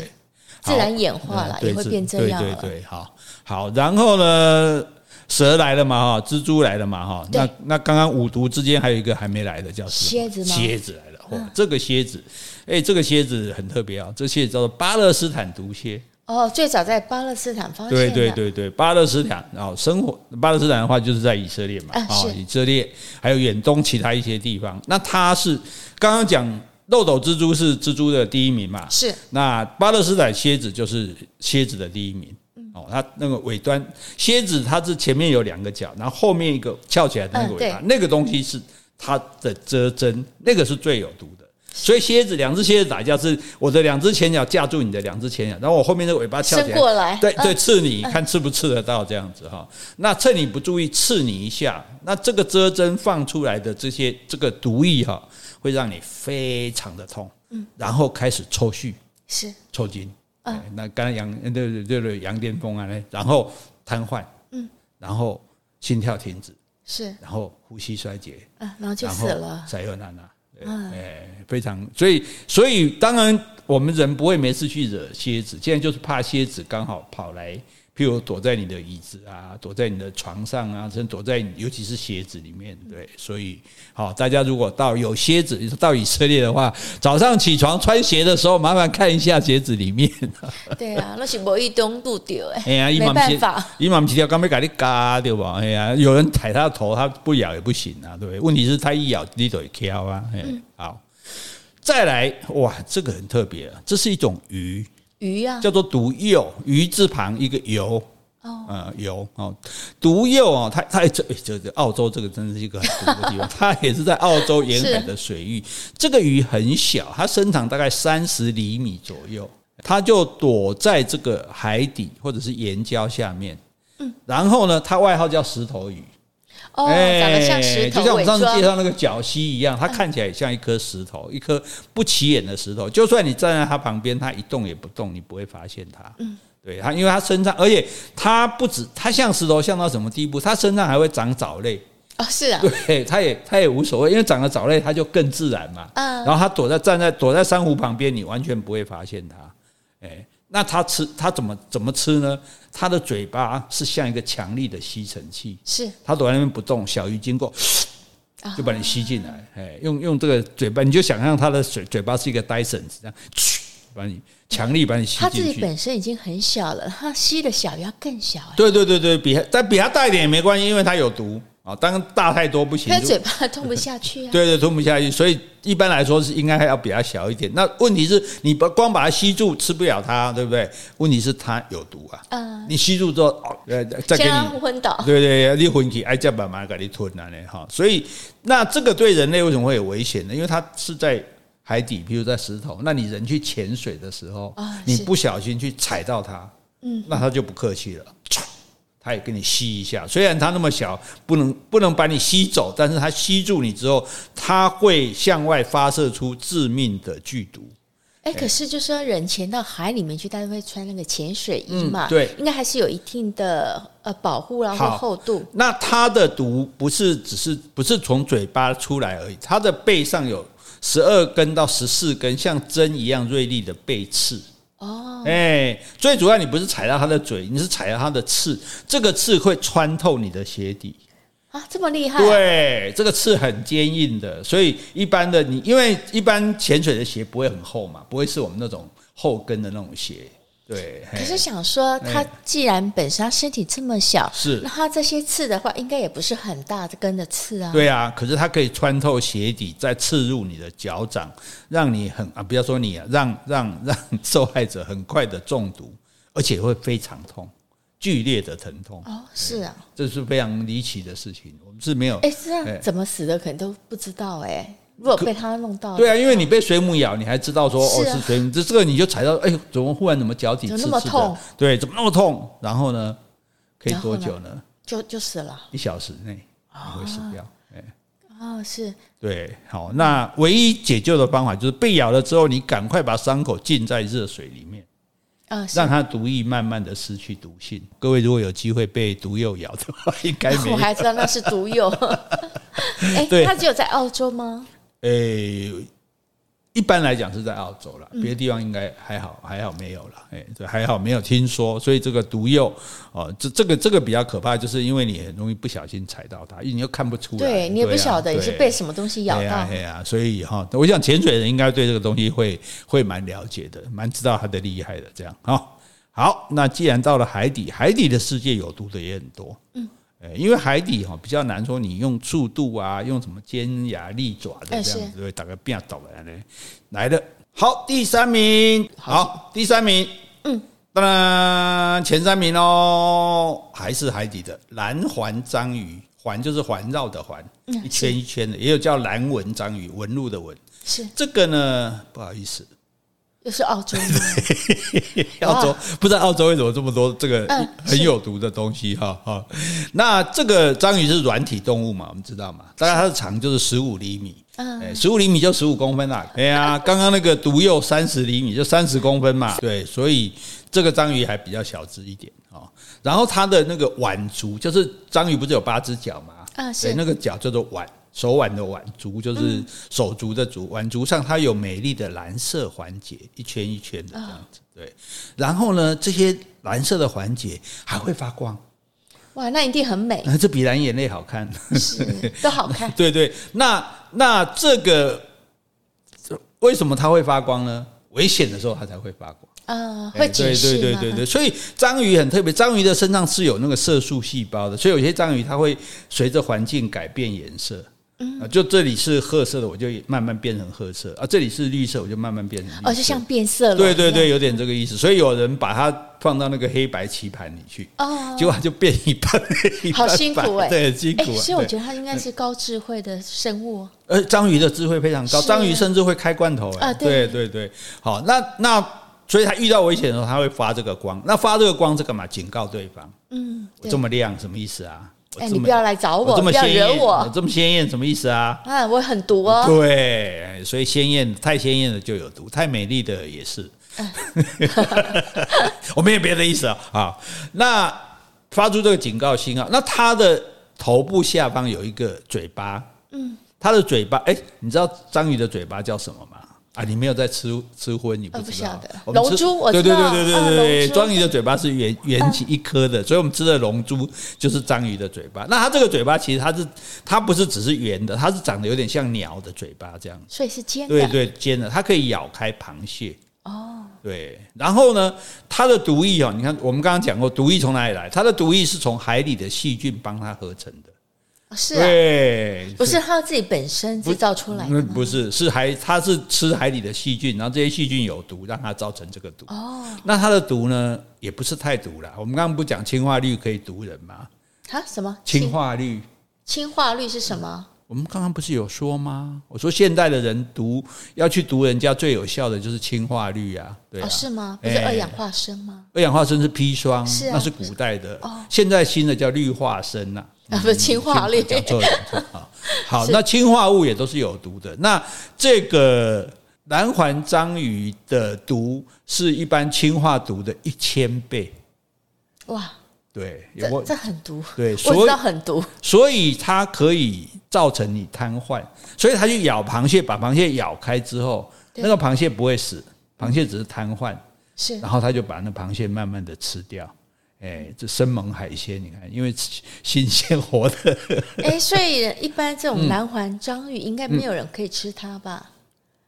自然演化了，也会变这样。对对对，好，好，然后呢，蛇来了嘛，哈，蜘蛛来了嘛，哈，那那刚刚五毒之间还有一个还没来的叫蝎子吗？蝎子来了，哇，这个蝎子，哎，这个蝎子很特别啊，这蝎子叫做巴勒斯坦毒蝎。哦，最早在巴勒斯坦发现。对对对对，巴勒斯坦，然后生活巴勒斯坦的话，就是在以色列嘛，啊，以色列还有远东其他一些地方。那它是刚刚讲漏斗蜘蛛是蜘蛛的第一名嘛？是。那巴勒斯坦蝎子就是蝎子的第一名。哦，它那个尾端蝎子，它是前面有两个角，然后后面一个翘起来的那个尾巴，那个东西是它的遮针，那个是最有毒的。所以蝎子，两只蝎子打架是我的两只前脚架住你的两只前脚，然后我后面的尾巴翘起来，过来。对对，刺你看刺不刺得到这样子哈。那趁你不注意刺你一下，那这个遮针放出来的这些这个毒液哈，会让你非常的痛，嗯，然后开始抽搐，是。抽筋，嗯，那刚才羊对对对对羊癫疯啊，然后瘫痪，嗯，然后心跳停止，是，然后呼吸衰竭，嗯，然后就死了，塞厄纳纳。哎，非常，所以，所以，当然，我们人不会没事去惹蝎子，现在就是怕蝎子刚好跑来，譬譬如躲在你的椅子啊，躲在你的床上啊，甚至躲在尤其是鞋子里面。对，所以好，大家如果到有蝎子到以色列的话，早上起床穿鞋的时候，麻烦看一下鞋子里面。对啊，那是无意中度掉哎。哎呀，没办法，伊嘛不是条刚被给你嘎对吧？哎呀，有人踩他的头，他不咬也不行啊，对不对？问题是他一咬，你就会跳啊。嗯，好，再来哇，这个很特别啊，这是一种鱼。鱼啊，叫做毒柚，鱼字旁一个游，哦，呃，游哦，毒柚哦，它它这这这澳洲这个真的是一个很毒的地方，它也是在澳洲沿海的水域。这个鱼很小，它身长大概三十厘米左右，它就躲在这个海底或者是岩礁下面。嗯，然后呢，它外号叫石头鱼。哦，长得像石头，就像我们上次介绍那个角蜥一样，它看起来也像一颗石头，一颗不起眼的石头。就算你站在它旁边，它一动也不动，你不会发现它。嗯，对它，因为它身上，而且它不止，它像石头，像到什么地步？它身上还会长藻类。哦，是啊，对，它也它也无所谓，因为长了藻类，它就更自然嘛。嗯，然后它躲在站在躲在珊瑚旁边，你完全不会发现它。哎。那它吃它怎么怎么吃呢？它的嘴巴是像一个强力的吸尘器，是它躲在那边不动，小鱼经过就把你吸进来，哎，用用这个嘴巴，你就想象它的嘴嘴巴是一个 Dyson 这样，把你强力把你吸进去。它自己本身已经很小了，它吸的小鱼要更小。对对对对，比它但比它大一点也没关系，因为它有毒。啊，当然大太多不行，它嘴巴 吞不下去啊。对对，吞不下去，所以一般来说是应该还要比它小一点。那问题是你把光把它吸住，吃不了它，对不对？问题是它有毒啊。嗯。你吸住之后，哦，再给你昏倒。对对，你昏去，哎，再慢慢给你吞了呢。哈，所以那这个对人类为什么会有危险呢？因为它是在海底，比如在石头，那你人去潜水的时候，你不小心去踩到它，嗯，那它就不客气了。它也给你吸一下，虽然它那么小，不能不能把你吸走，但是它吸住你之后，它会向外发射出致命的剧毒。哎，可是就是说人潜到海里面去，大家会穿那个潜水衣嘛？对，应该还是有一定的呃保护然后厚度。那它的毒不是只是不是从嘴巴出来而已，它的背上有十二根到十四根像针一样锐利的背刺。哦，哎，最主要你不是踩到它的嘴，你是踩到它的刺，这个刺会穿透你的鞋底啊，这么厉害？对，这个刺很坚硬的，所以一般的你，因为一般潜水的鞋不会很厚嘛，不会是我们那种厚跟的那种鞋。对，可是想说，它既然本身它身体这么小，是，那它这些刺的话，应该也不是很大的根的刺啊。对啊，可是它可以穿透鞋底，再刺入你的脚掌，让你很啊，不要说你啊，让让让 受害者很快的中毒，而且会非常痛，剧烈的疼痛。哦，是啊，这是非常离奇的事情，我们是没有。哎，是啊，怎么死的可能都不知道哎。如果被他弄到，对啊，因为你被水母咬，你还知道说哦是水母，这这个你就踩到，哎呦，怎么忽然怎么脚底刺刺的？对，怎么那么痛？然后呢，可以多久呢？就就死了，一小时内你会死掉。哎，哦，是，对，好，那唯一解救的方法就是被咬了之后，你赶快把伤口浸在热水里面，啊，让它毒液慢慢的失去毒性。各位如果有机会被毒柚咬的话，应该没有。我还知道那是毒柚。哎，它只有在澳洲吗？诶、欸，一般来讲是在澳洲了，别的地方应该还好，还好没有了。诶，这还好没有听说，所以这个毒柚哦，这这个这个比较可怕，就是因为你很容易不小心踩到它，因为你又看不出来，对你也不晓得你是被什么东西咬到。对啊，所以哈，我想潜水人应该对这个东西会会蛮了解的，蛮知道它的厉害的。这样好，好，那既然到了海底，海底的世界有毒的也很多。嗯。因为海底哈比较难说，你用速度啊，用什么尖牙利爪的这样子，会打个变倒来呢？来的好，第三名，好，第三名，嗯，当然前三名哦，还是海底的蓝环章鱼，环就是环绕的环，一圈一圈的，也有叫蓝纹章鱼，纹路的纹，是这个呢，不好意思。又是澳洲，澳洲不知道澳洲为什么这么多这个很有毒的东西哈哈。那这个章鱼是软体动物嘛？我们知道嘛？大概它的长就是十五厘米，哎，十五厘米就十五公分啦。哎呀，刚刚那个毒鼬三十厘米就三十公分嘛。对，所以这个章鱼还比较小只一点哦。然后它的那个腕足，就是章鱼不是有八只脚嘛？啊，是那个脚叫做腕手腕的腕，足就是手足的足，腕足上它有美丽的蓝色环节，一圈一圈的这样子。对，然后呢，这些蓝色的环节还会发光。哇，那一定很美。这比蓝眼泪好看，是 都好看。对对，那那这个为什么它会发光呢？危险的时候它才会发光啊，会对对对对，所以章鱼很特别，章鱼的身上是有那个色素细胞的，所以有些章鱼它会随着环境改变颜色。嗯，就这里是褐色的，我就慢慢变成褐色啊；这里是绿色，我就慢慢变成绿色。哦，就像变色了。对对对，有点这个意思。所以有人把它放到那个黑白棋盘里去，哦，结果它就变一半黑，好辛苦哎，对，辛苦。所以我觉得它应该是高智慧的生物。呃，章鱼的智慧非常高，章鱼甚至会开罐头哎。对对对，好，那那所以它遇到危险的时候，它会发这个光。那发这个光，是干嘛，警告对方。嗯，这么亮什么意思啊？哎，你不要来找我，不要惹我。这么鲜艳什么意思啊？啊，我很毒哦。对，所以鲜艳太鲜艳的就有毒，太美丽的也是。我没有别的意思啊。啊，那发出这个警告信号，那它的头部下方有一个嘴巴。嗯，它的嘴巴，哎，你知道章鱼的嘴巴叫什么吗？啊，你没有在吃吃荤，你不知道。龙珠，我知道。对对对对对对，章鱼的嘴巴是圆圆起一颗的，所以我们吃的龙珠就是章鱼的嘴巴。那它这个嘴巴其实它是它不是只是圆的，它是长得有点像鸟的嘴巴这样。所以是尖的。对对，尖的，它可以咬开螃蟹。哦。对，然后呢，它的毒液哦，你看我们刚刚讲过，毒液从哪里来？它的毒液是从海里的细菌帮它合成的。是啊，对，不是他自己本身制造出来的，不是，是海，它是吃海里的细菌，然后这些细菌有毒，让它造成这个毒。哦，那它的毒呢，也不是太毒了。我们刚刚不讲氰化氯可以毒人吗？啊，什么？氰化氯？氰化氯是什么？我们刚刚不是有说吗？我说现代的人毒要去毒人家最有效的就是氰化氯啊，对啊，是吗？不是二氧化砷吗？二氧化砷是砒霜，是那是古代的，哦现在新的叫氯化砷呐。啊，不是氰化氯，讲错了，讲错了。好，那氰化物也都是有毒的。那这个蓝环章鱼的毒是一般氰化毒的一千倍。哇，对，这这很毒。对，我知道很毒，所以它可以造成你瘫痪。所以它就咬螃蟹，把螃蟹咬开之后，那个螃蟹不会死，螃蟹只是瘫痪。是，然后它就把那螃蟹慢慢的吃掉。哎，这生猛海鲜，你看，因为新鲜活的。哎，所以一般这种蓝环章鱼，应该没有人可以吃它吧？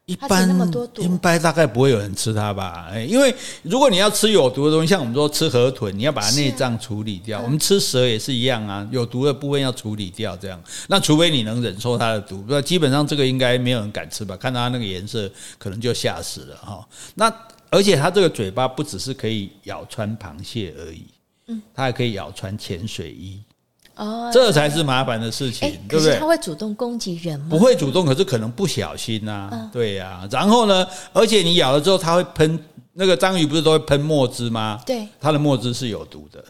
一般那么多毒，一般大概不会有人吃它吧？哎，因为如果你要吃有毒的东西，像我们说吃河豚，你要把它内脏处理掉。我们吃蛇也是一样啊，有毒的部分要处理掉，这样。那除非你能忍受它的毒，那基本上这个应该没有人敢吃吧？看到它那个颜色，可能就吓死了哈。那而且它这个嘴巴不只是可以咬穿螃蟹而已。它还可以咬穿潜水衣哦，这才是麻烦的事情，对不对？它会主动攻击人吗？不会主动，可是可能不小心呐。对呀，然后呢？而且你咬了之后，它会喷那个章鱼，不是都会喷墨汁吗？对，它的墨汁是有毒的。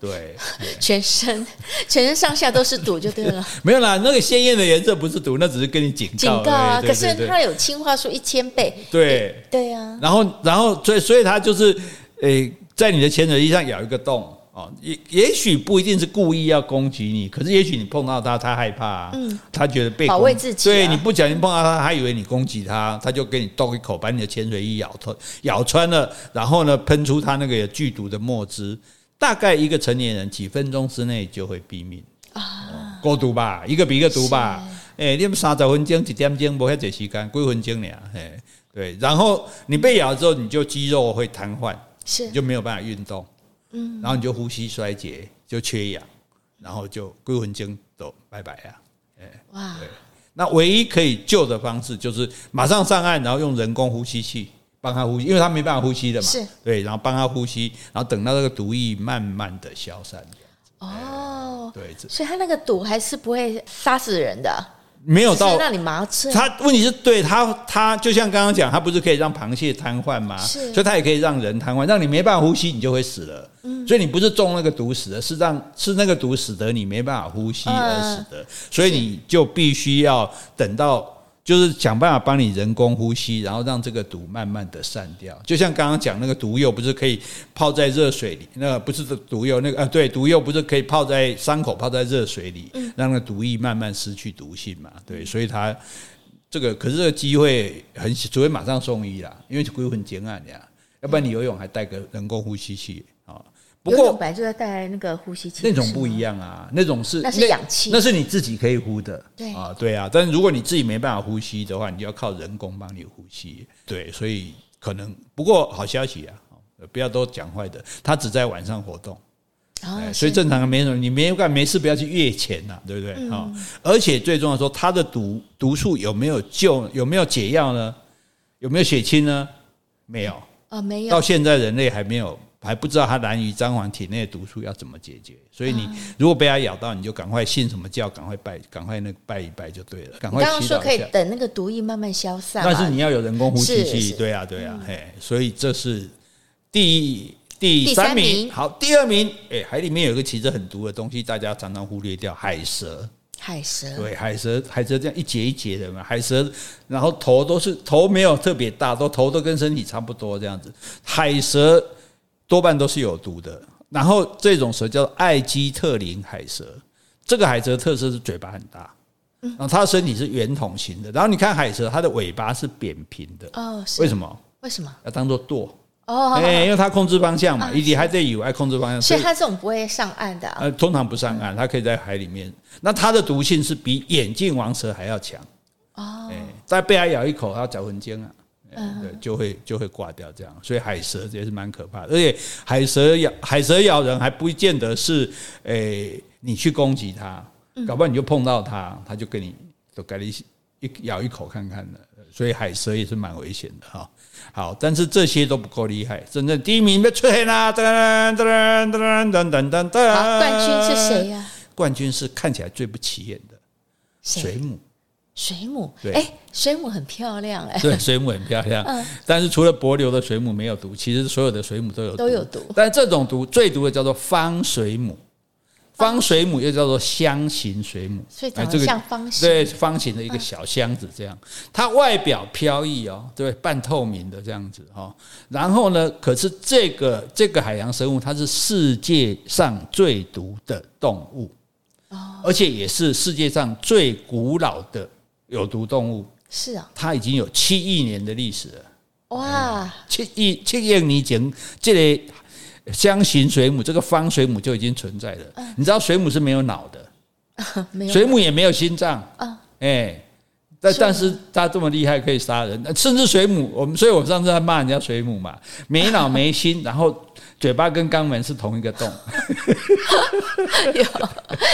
对，全身全身上下都是毒，就对了。没有啦，那个鲜艳的颜色不是毒，那只是跟你警告。警告啊！可是它有氰化数一千倍。对对呀。然后，然后，所以，所以它就是诶，在你的潜水衣上咬一个洞。哦，也也许不一定是故意要攻击你，可是也许你碰到他，他害怕，嗯，他觉得被保卫自己，对，你不小心碰到他，他以为你攻击他，他就给你动一口，把你的潜水衣咬穿，咬穿了，然后呢，喷出他那个有剧毒的墨汁，大概一个成年人几分钟之内就会毙命啊，够毒吧？一个比一个毒吧？哎，你们三十分钟、一点钟，没这时间，几分钟俩？哎，对，然后你被咬之后，你就肌肉会瘫痪，是，你就没有办法运动。嗯，然后你就呼吸衰竭，就缺氧，然后就归魂经走拜拜啊！哎，哇，对，那唯一可以救的方式就是马上上岸，然后用人工呼吸器帮他呼吸，因为他没办法呼吸的嘛，是，对，然后帮他呼吸，然后等到这个毒液慢慢的消散。哦，对，所以他那个毒还是不会杀死人的。没有到让你麻醉，他问题是对他，他就像刚刚讲，他不是可以让螃蟹瘫痪吗？是，所以他也可以让人瘫痪，让你没办法呼吸，你就会死了。嗯，所以你不是中那个毒死的，是让是那个毒使得你没办法呼吸而死的，所以你就必须要等到就是想办法帮你人工呼吸，然后让这个毒慢慢的散掉。就像刚刚讲那个毒柚，不是可以泡在热水里？那个不是毒柚，那个啊，对，毒柚不是可以泡在伤口，泡在热水里，让那个毒液慢慢失去毒性嘛？对，所以它这个可是这个机会很，除非马上送医啦，因为鬼很艰难呀，要不然你游泳还带个人工呼吸器啊。不过本来就要带那个呼吸器，那种不一样啊，那种是那是氧气，那是你自己可以呼的，对啊，对啊。但是如果你自己没办法呼吸的话，你就要靠人工帮你呼吸。对，所以可能不过好消息啊，不要都讲坏的，它只在晚上活动，哦、所以正常的没什么，你没干没事不要去越钱呐，对不对？啊、嗯，而且最重要说，它的毒毒素有没有救？有没有解药呢？有没有血清呢？没有啊、哦，没有。到现在人类还没有。还不知道它难于张皇体内的毒素要怎么解决，所以你如果被它咬到，你就赶快信什么教，赶快拜，赶快那个拜一拜就对了。赶快。刚刚说可以等那个毒液慢慢消散，但是你要有人工呼吸器，对啊，对啊，嘿，所以这是第第三名。好，第二名，哎，海里面有一个其实很毒的东西，大家常常忽略掉，海蛇。海蛇，对，海蛇，海蛇这样一节一节的嘛，海蛇，然后头都是头没有特别大，都头都跟身体差不多这样子，海蛇。多半都是有毒的，然后这种蛇叫做艾基特林海蛇，这个海蛇特色是嘴巴很大，然后它的身体是圆筒形的，然后你看海蛇，它的尾巴是扁平的，哦，为什么？为什么？要当做舵。哦，哎，因为它控制方向嘛，以及还在以外控制方向，所以它这种不会上岸的，呃，通常不上岸，它可以在海里面，那它的毒性是比眼镜王蛇还要强，哦，哎，再被它咬一口，它要嚼魂尖啊。嗯，对，就会就会挂掉这样，所以海蛇也是蛮可怕的，而且海蛇咬海蛇咬人还不见得是诶、欸，你去攻击它，搞不好你就碰到它，它就跟你都给你一咬一口看看的，所以海蛇也是蛮危险的哈。好，但是这些都不够厉害，真正第一名要出现啦！噔噔噔噔噔噔噔噔，冠军是谁呀？冠军是看起来最不起眼的水母。水母，对，哎，水母很漂亮，哎，对，水母很漂亮，嗯，但是除了帛流的水母没有毒，其实所有的水母都有毒，都有毒，但这种毒最毒的叫做方水母，方水母。又叫做箱形水母，所以长得像方形，对，方形的一个小箱子这样，它外表飘逸哦，对，半透明的这样子哈，然后呢，可是这个这个海洋生物它是世界上最毒的动物，哦，而且也是世界上最古老的。有毒动物。是啊，它已经有七亿年的历史了。哇，七亿七亿年前，这个箱形水母，这个方水母就已经存在了。你知道水母是没有脑的，水母也没有心脏。啊。哎，但但是他这么厉害，可以杀人，甚至水母，我们所以我上次在骂人家水母嘛，没脑没心，然后。嘴巴跟肛门是同一个洞，有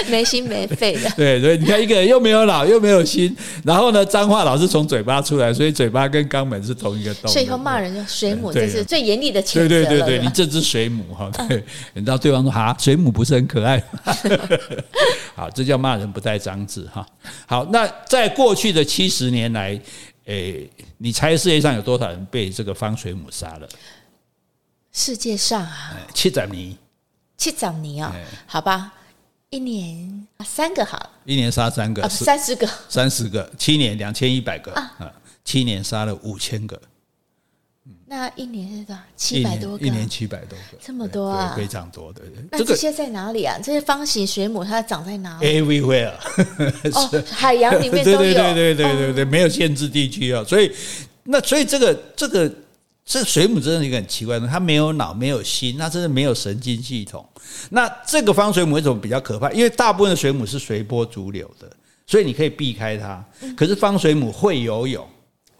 没心没肺的。对对，你看一个人又没有脑又没有心，然后呢，脏话老是从嘴巴出来，所以嘴巴跟肛门是同一个洞。所以以后骂人叫水母，这是最严厉的谴责。对对对对，你这只水母哈，对，你知道对方说哈，水母不是很可爱吗？好，这叫骂人不带脏字哈。好，那在过去的七十年来，诶，你猜世界上有多少人被这个方水母杀了？世界上啊，七十年，七十年啊，好吧，一年三个好，一年杀三个，三十个，三十个，七年两千一百个啊，七年杀了五千个，那一年是多少？七百多个，一年七百多个，这么多啊，非常多的。那这些在哪里啊？这些方形水母它长在哪里？Everywhere，哦，海洋里面都有，对对对对对对对，没有限制地区啊，所以那所以这个这个。这水母真的是一个很奇怪的，它没有脑，没有心，它真的没有神经系统。那这个方水母为什么比较可怕？因为大部分的水母是随波逐流的，所以你可以避开它。可是方水母会游泳，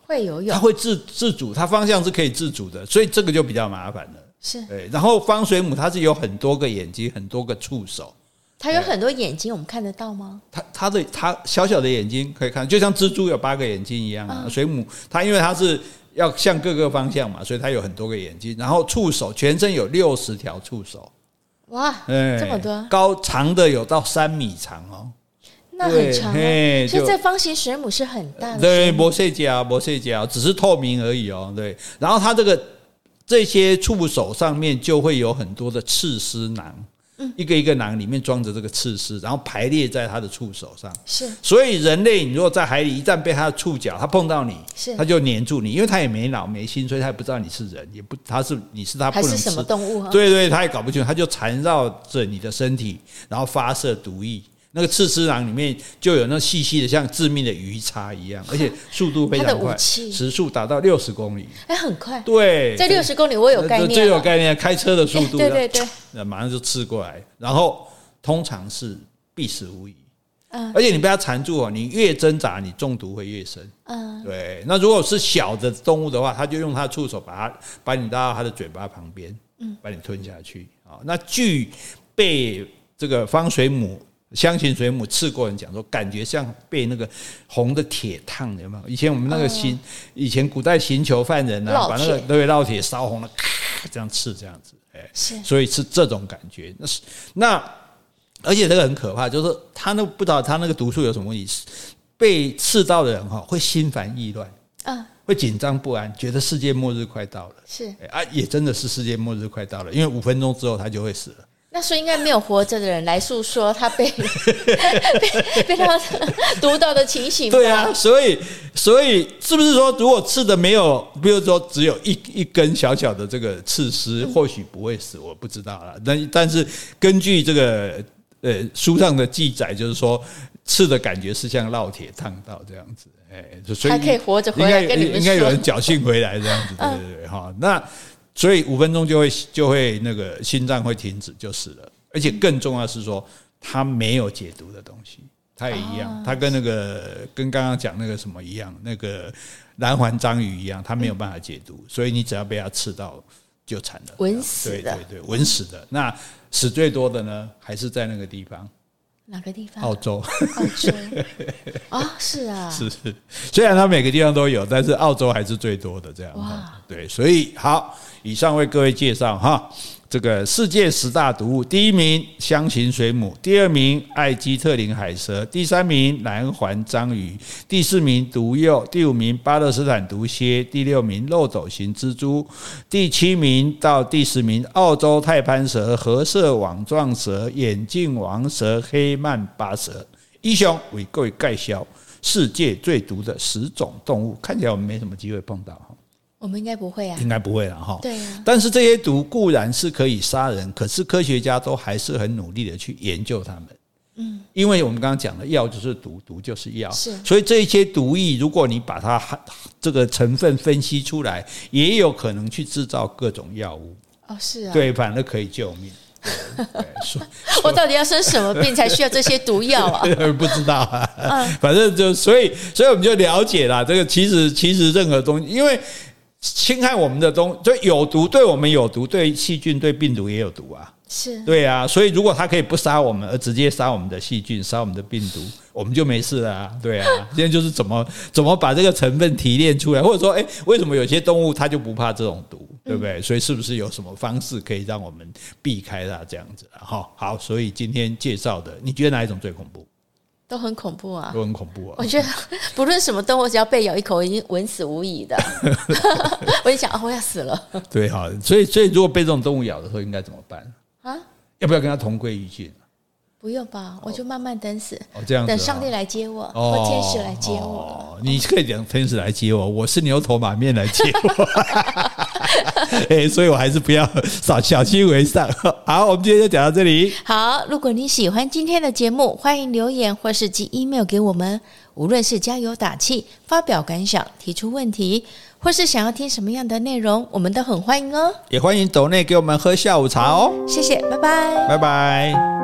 会游泳，它会自自主，它方向是可以自主的，所以这个就比较麻烦了。是，对。然后方水母它是有很多个眼睛，很多个触手。它有很多眼睛，我们看得到吗？它它的它小小的眼睛可以看，就像蜘蛛有八个眼睛一样啊。水母它因为它是。要向各个方向嘛，所以它有很多个眼睛，然后触手全身有六十条触手，哇，这么多，高长的有到三米长哦，那很长啊，所以这方形水母是很大的，对，没细脚，没细脚，只是透明而已哦，对，然后它这个这些触手上面就会有很多的刺丝囊，一个一个囊里面装着这个刺丝，然后排列在它的触手上。是，所以人类，你如果在海里一旦被它的触角，它碰到你，是，它就黏住你，因为它也没脑没心，所以它也不知道你是人，也不，它是你是它不能吃还是什么动物？对对，它也搞不清楚，它就缠绕着你的身体，然后发射毒液。那个刺丝囊里面就有那细细的像致命的鱼叉一样，而且速度非常快，时速达到六十公里，哎，很快。对，在六十公里我有概念，最有概念，开车的速度，对对对，那马上就刺过来，然后通常是必死无疑。嗯，而且你被它缠住哦，你越挣扎，你中毒会越深。嗯，对。那如果是小的动物的话，它就用它的触手把它把你拉到它的嘴巴旁边，嗯，把你吞下去啊。那据被这个方水母。箱形水母刺过人讲说，感觉像被那个红的铁烫，有没有？以前我们那个刑，以前古代刑求犯人啊，把那个对烙铁烧红了，咔这样刺这样子，哎，所以是这种感觉。那是那，而且这个很可怕，就是他那不知道他那个毒素有什么问题，被刺到的人哈会心烦意乱，嗯，会紧张不安，觉得世界末日快到了，是。啊，也真的是世界末日快到了，因为五分钟之后他就会死了。那所以应该没有活着的人来诉说他被 被被他 毒到的情形。对啊，所以所以是不是说，如果刺的没有，比如说只有一一根小小的这个刺丝，或许不会死，我不知道了。但但是根据这个呃书上的记载，就是说刺的感觉是像烙铁烫到这样子，哎，所以还可以活着回来跟你应该有人侥幸回来这样子，对对对，哈，那。所以五分钟就会就会那个心脏会停止就死了，而且更重要是说它没有解毒的东西，它也一样，它跟那个跟刚刚讲那个什么一样，那个蓝环章鱼一样，它没有办法解毒，所以你只要被它刺到就惨了，稳死的，对对对，稳死的。那死最多的呢，还是在那个地方。哪个地方？澳洲。澳洲啊，是啊，是是。虽然它每个地方都有，但是澳洲还是最多的这样。哇，对，所以好，以上为各位介绍哈。这个世界十大毒物，第一名箱形水母，第二名艾基特林海蛇，第三名蓝环章鱼，第四名毒鼬，第五名巴勒斯坦毒蝎，第六名漏斗形蜘蛛，第七名到第十名澳洲太攀蛇、褐色网状蛇、眼镜王蛇、黑曼巴蛇。一雄为各位介绍世界最毒的十种动物，看起来我们没什么机会碰到。我们应该不会啊，应该不会了哈。对啊，但是这些毒固然是可以杀人，可是科学家都还是很努力的去研究它们。嗯，因为我们刚刚讲的药就是毒，毒就是药，是。所以这些毒液，如果你把它这个成分分析出来，也有可能去制造各种药物。哦，是啊，对，反而可以救命。我到底要生什么病才需要这些毒药啊？不知道啊。嗯，反正就所以，所以我们就了解了这个。其实，其实任何东西，因为。侵害我们的东西，就有毒，对我们有毒，对细菌、对病毒也有毒啊。是，对啊。所以如果它可以不杀我们，而直接杀我们的细菌、杀我们的病毒，我们就没事了啊。对啊。现在就是怎么怎么把这个成分提炼出来，或者说，哎，为什么有些动物它就不怕这种毒，对不对？所以是不是有什么方式可以让我们避开它这样子？哈，好。所以今天介绍的，你觉得哪一种最恐怖？都很恐怖啊！都很恐怖啊！我觉得 不论什么动物，只要被咬一口，已经稳死无疑的。我就想啊，我要死了。对，好，所以所以如果被这种动物咬的时候，应该怎么办啊？要不要跟它同归于尽？不用吧，我就慢慢等死。哦，这样，等上帝来接我，或天使来接我。你可以等天使来接我，我是牛头马面来接我。哎，所以我还是不要少小心为上。好，我们今天就讲到这里。好，如果你喜欢今天的节目，欢迎留言或是寄 email 给我们。无论是加油打气、发表感想、提出问题，或是想要听什么样的内容，我们都很欢迎哦。也欢迎抖内给我们喝下午茶哦。谢谢，拜拜，拜拜。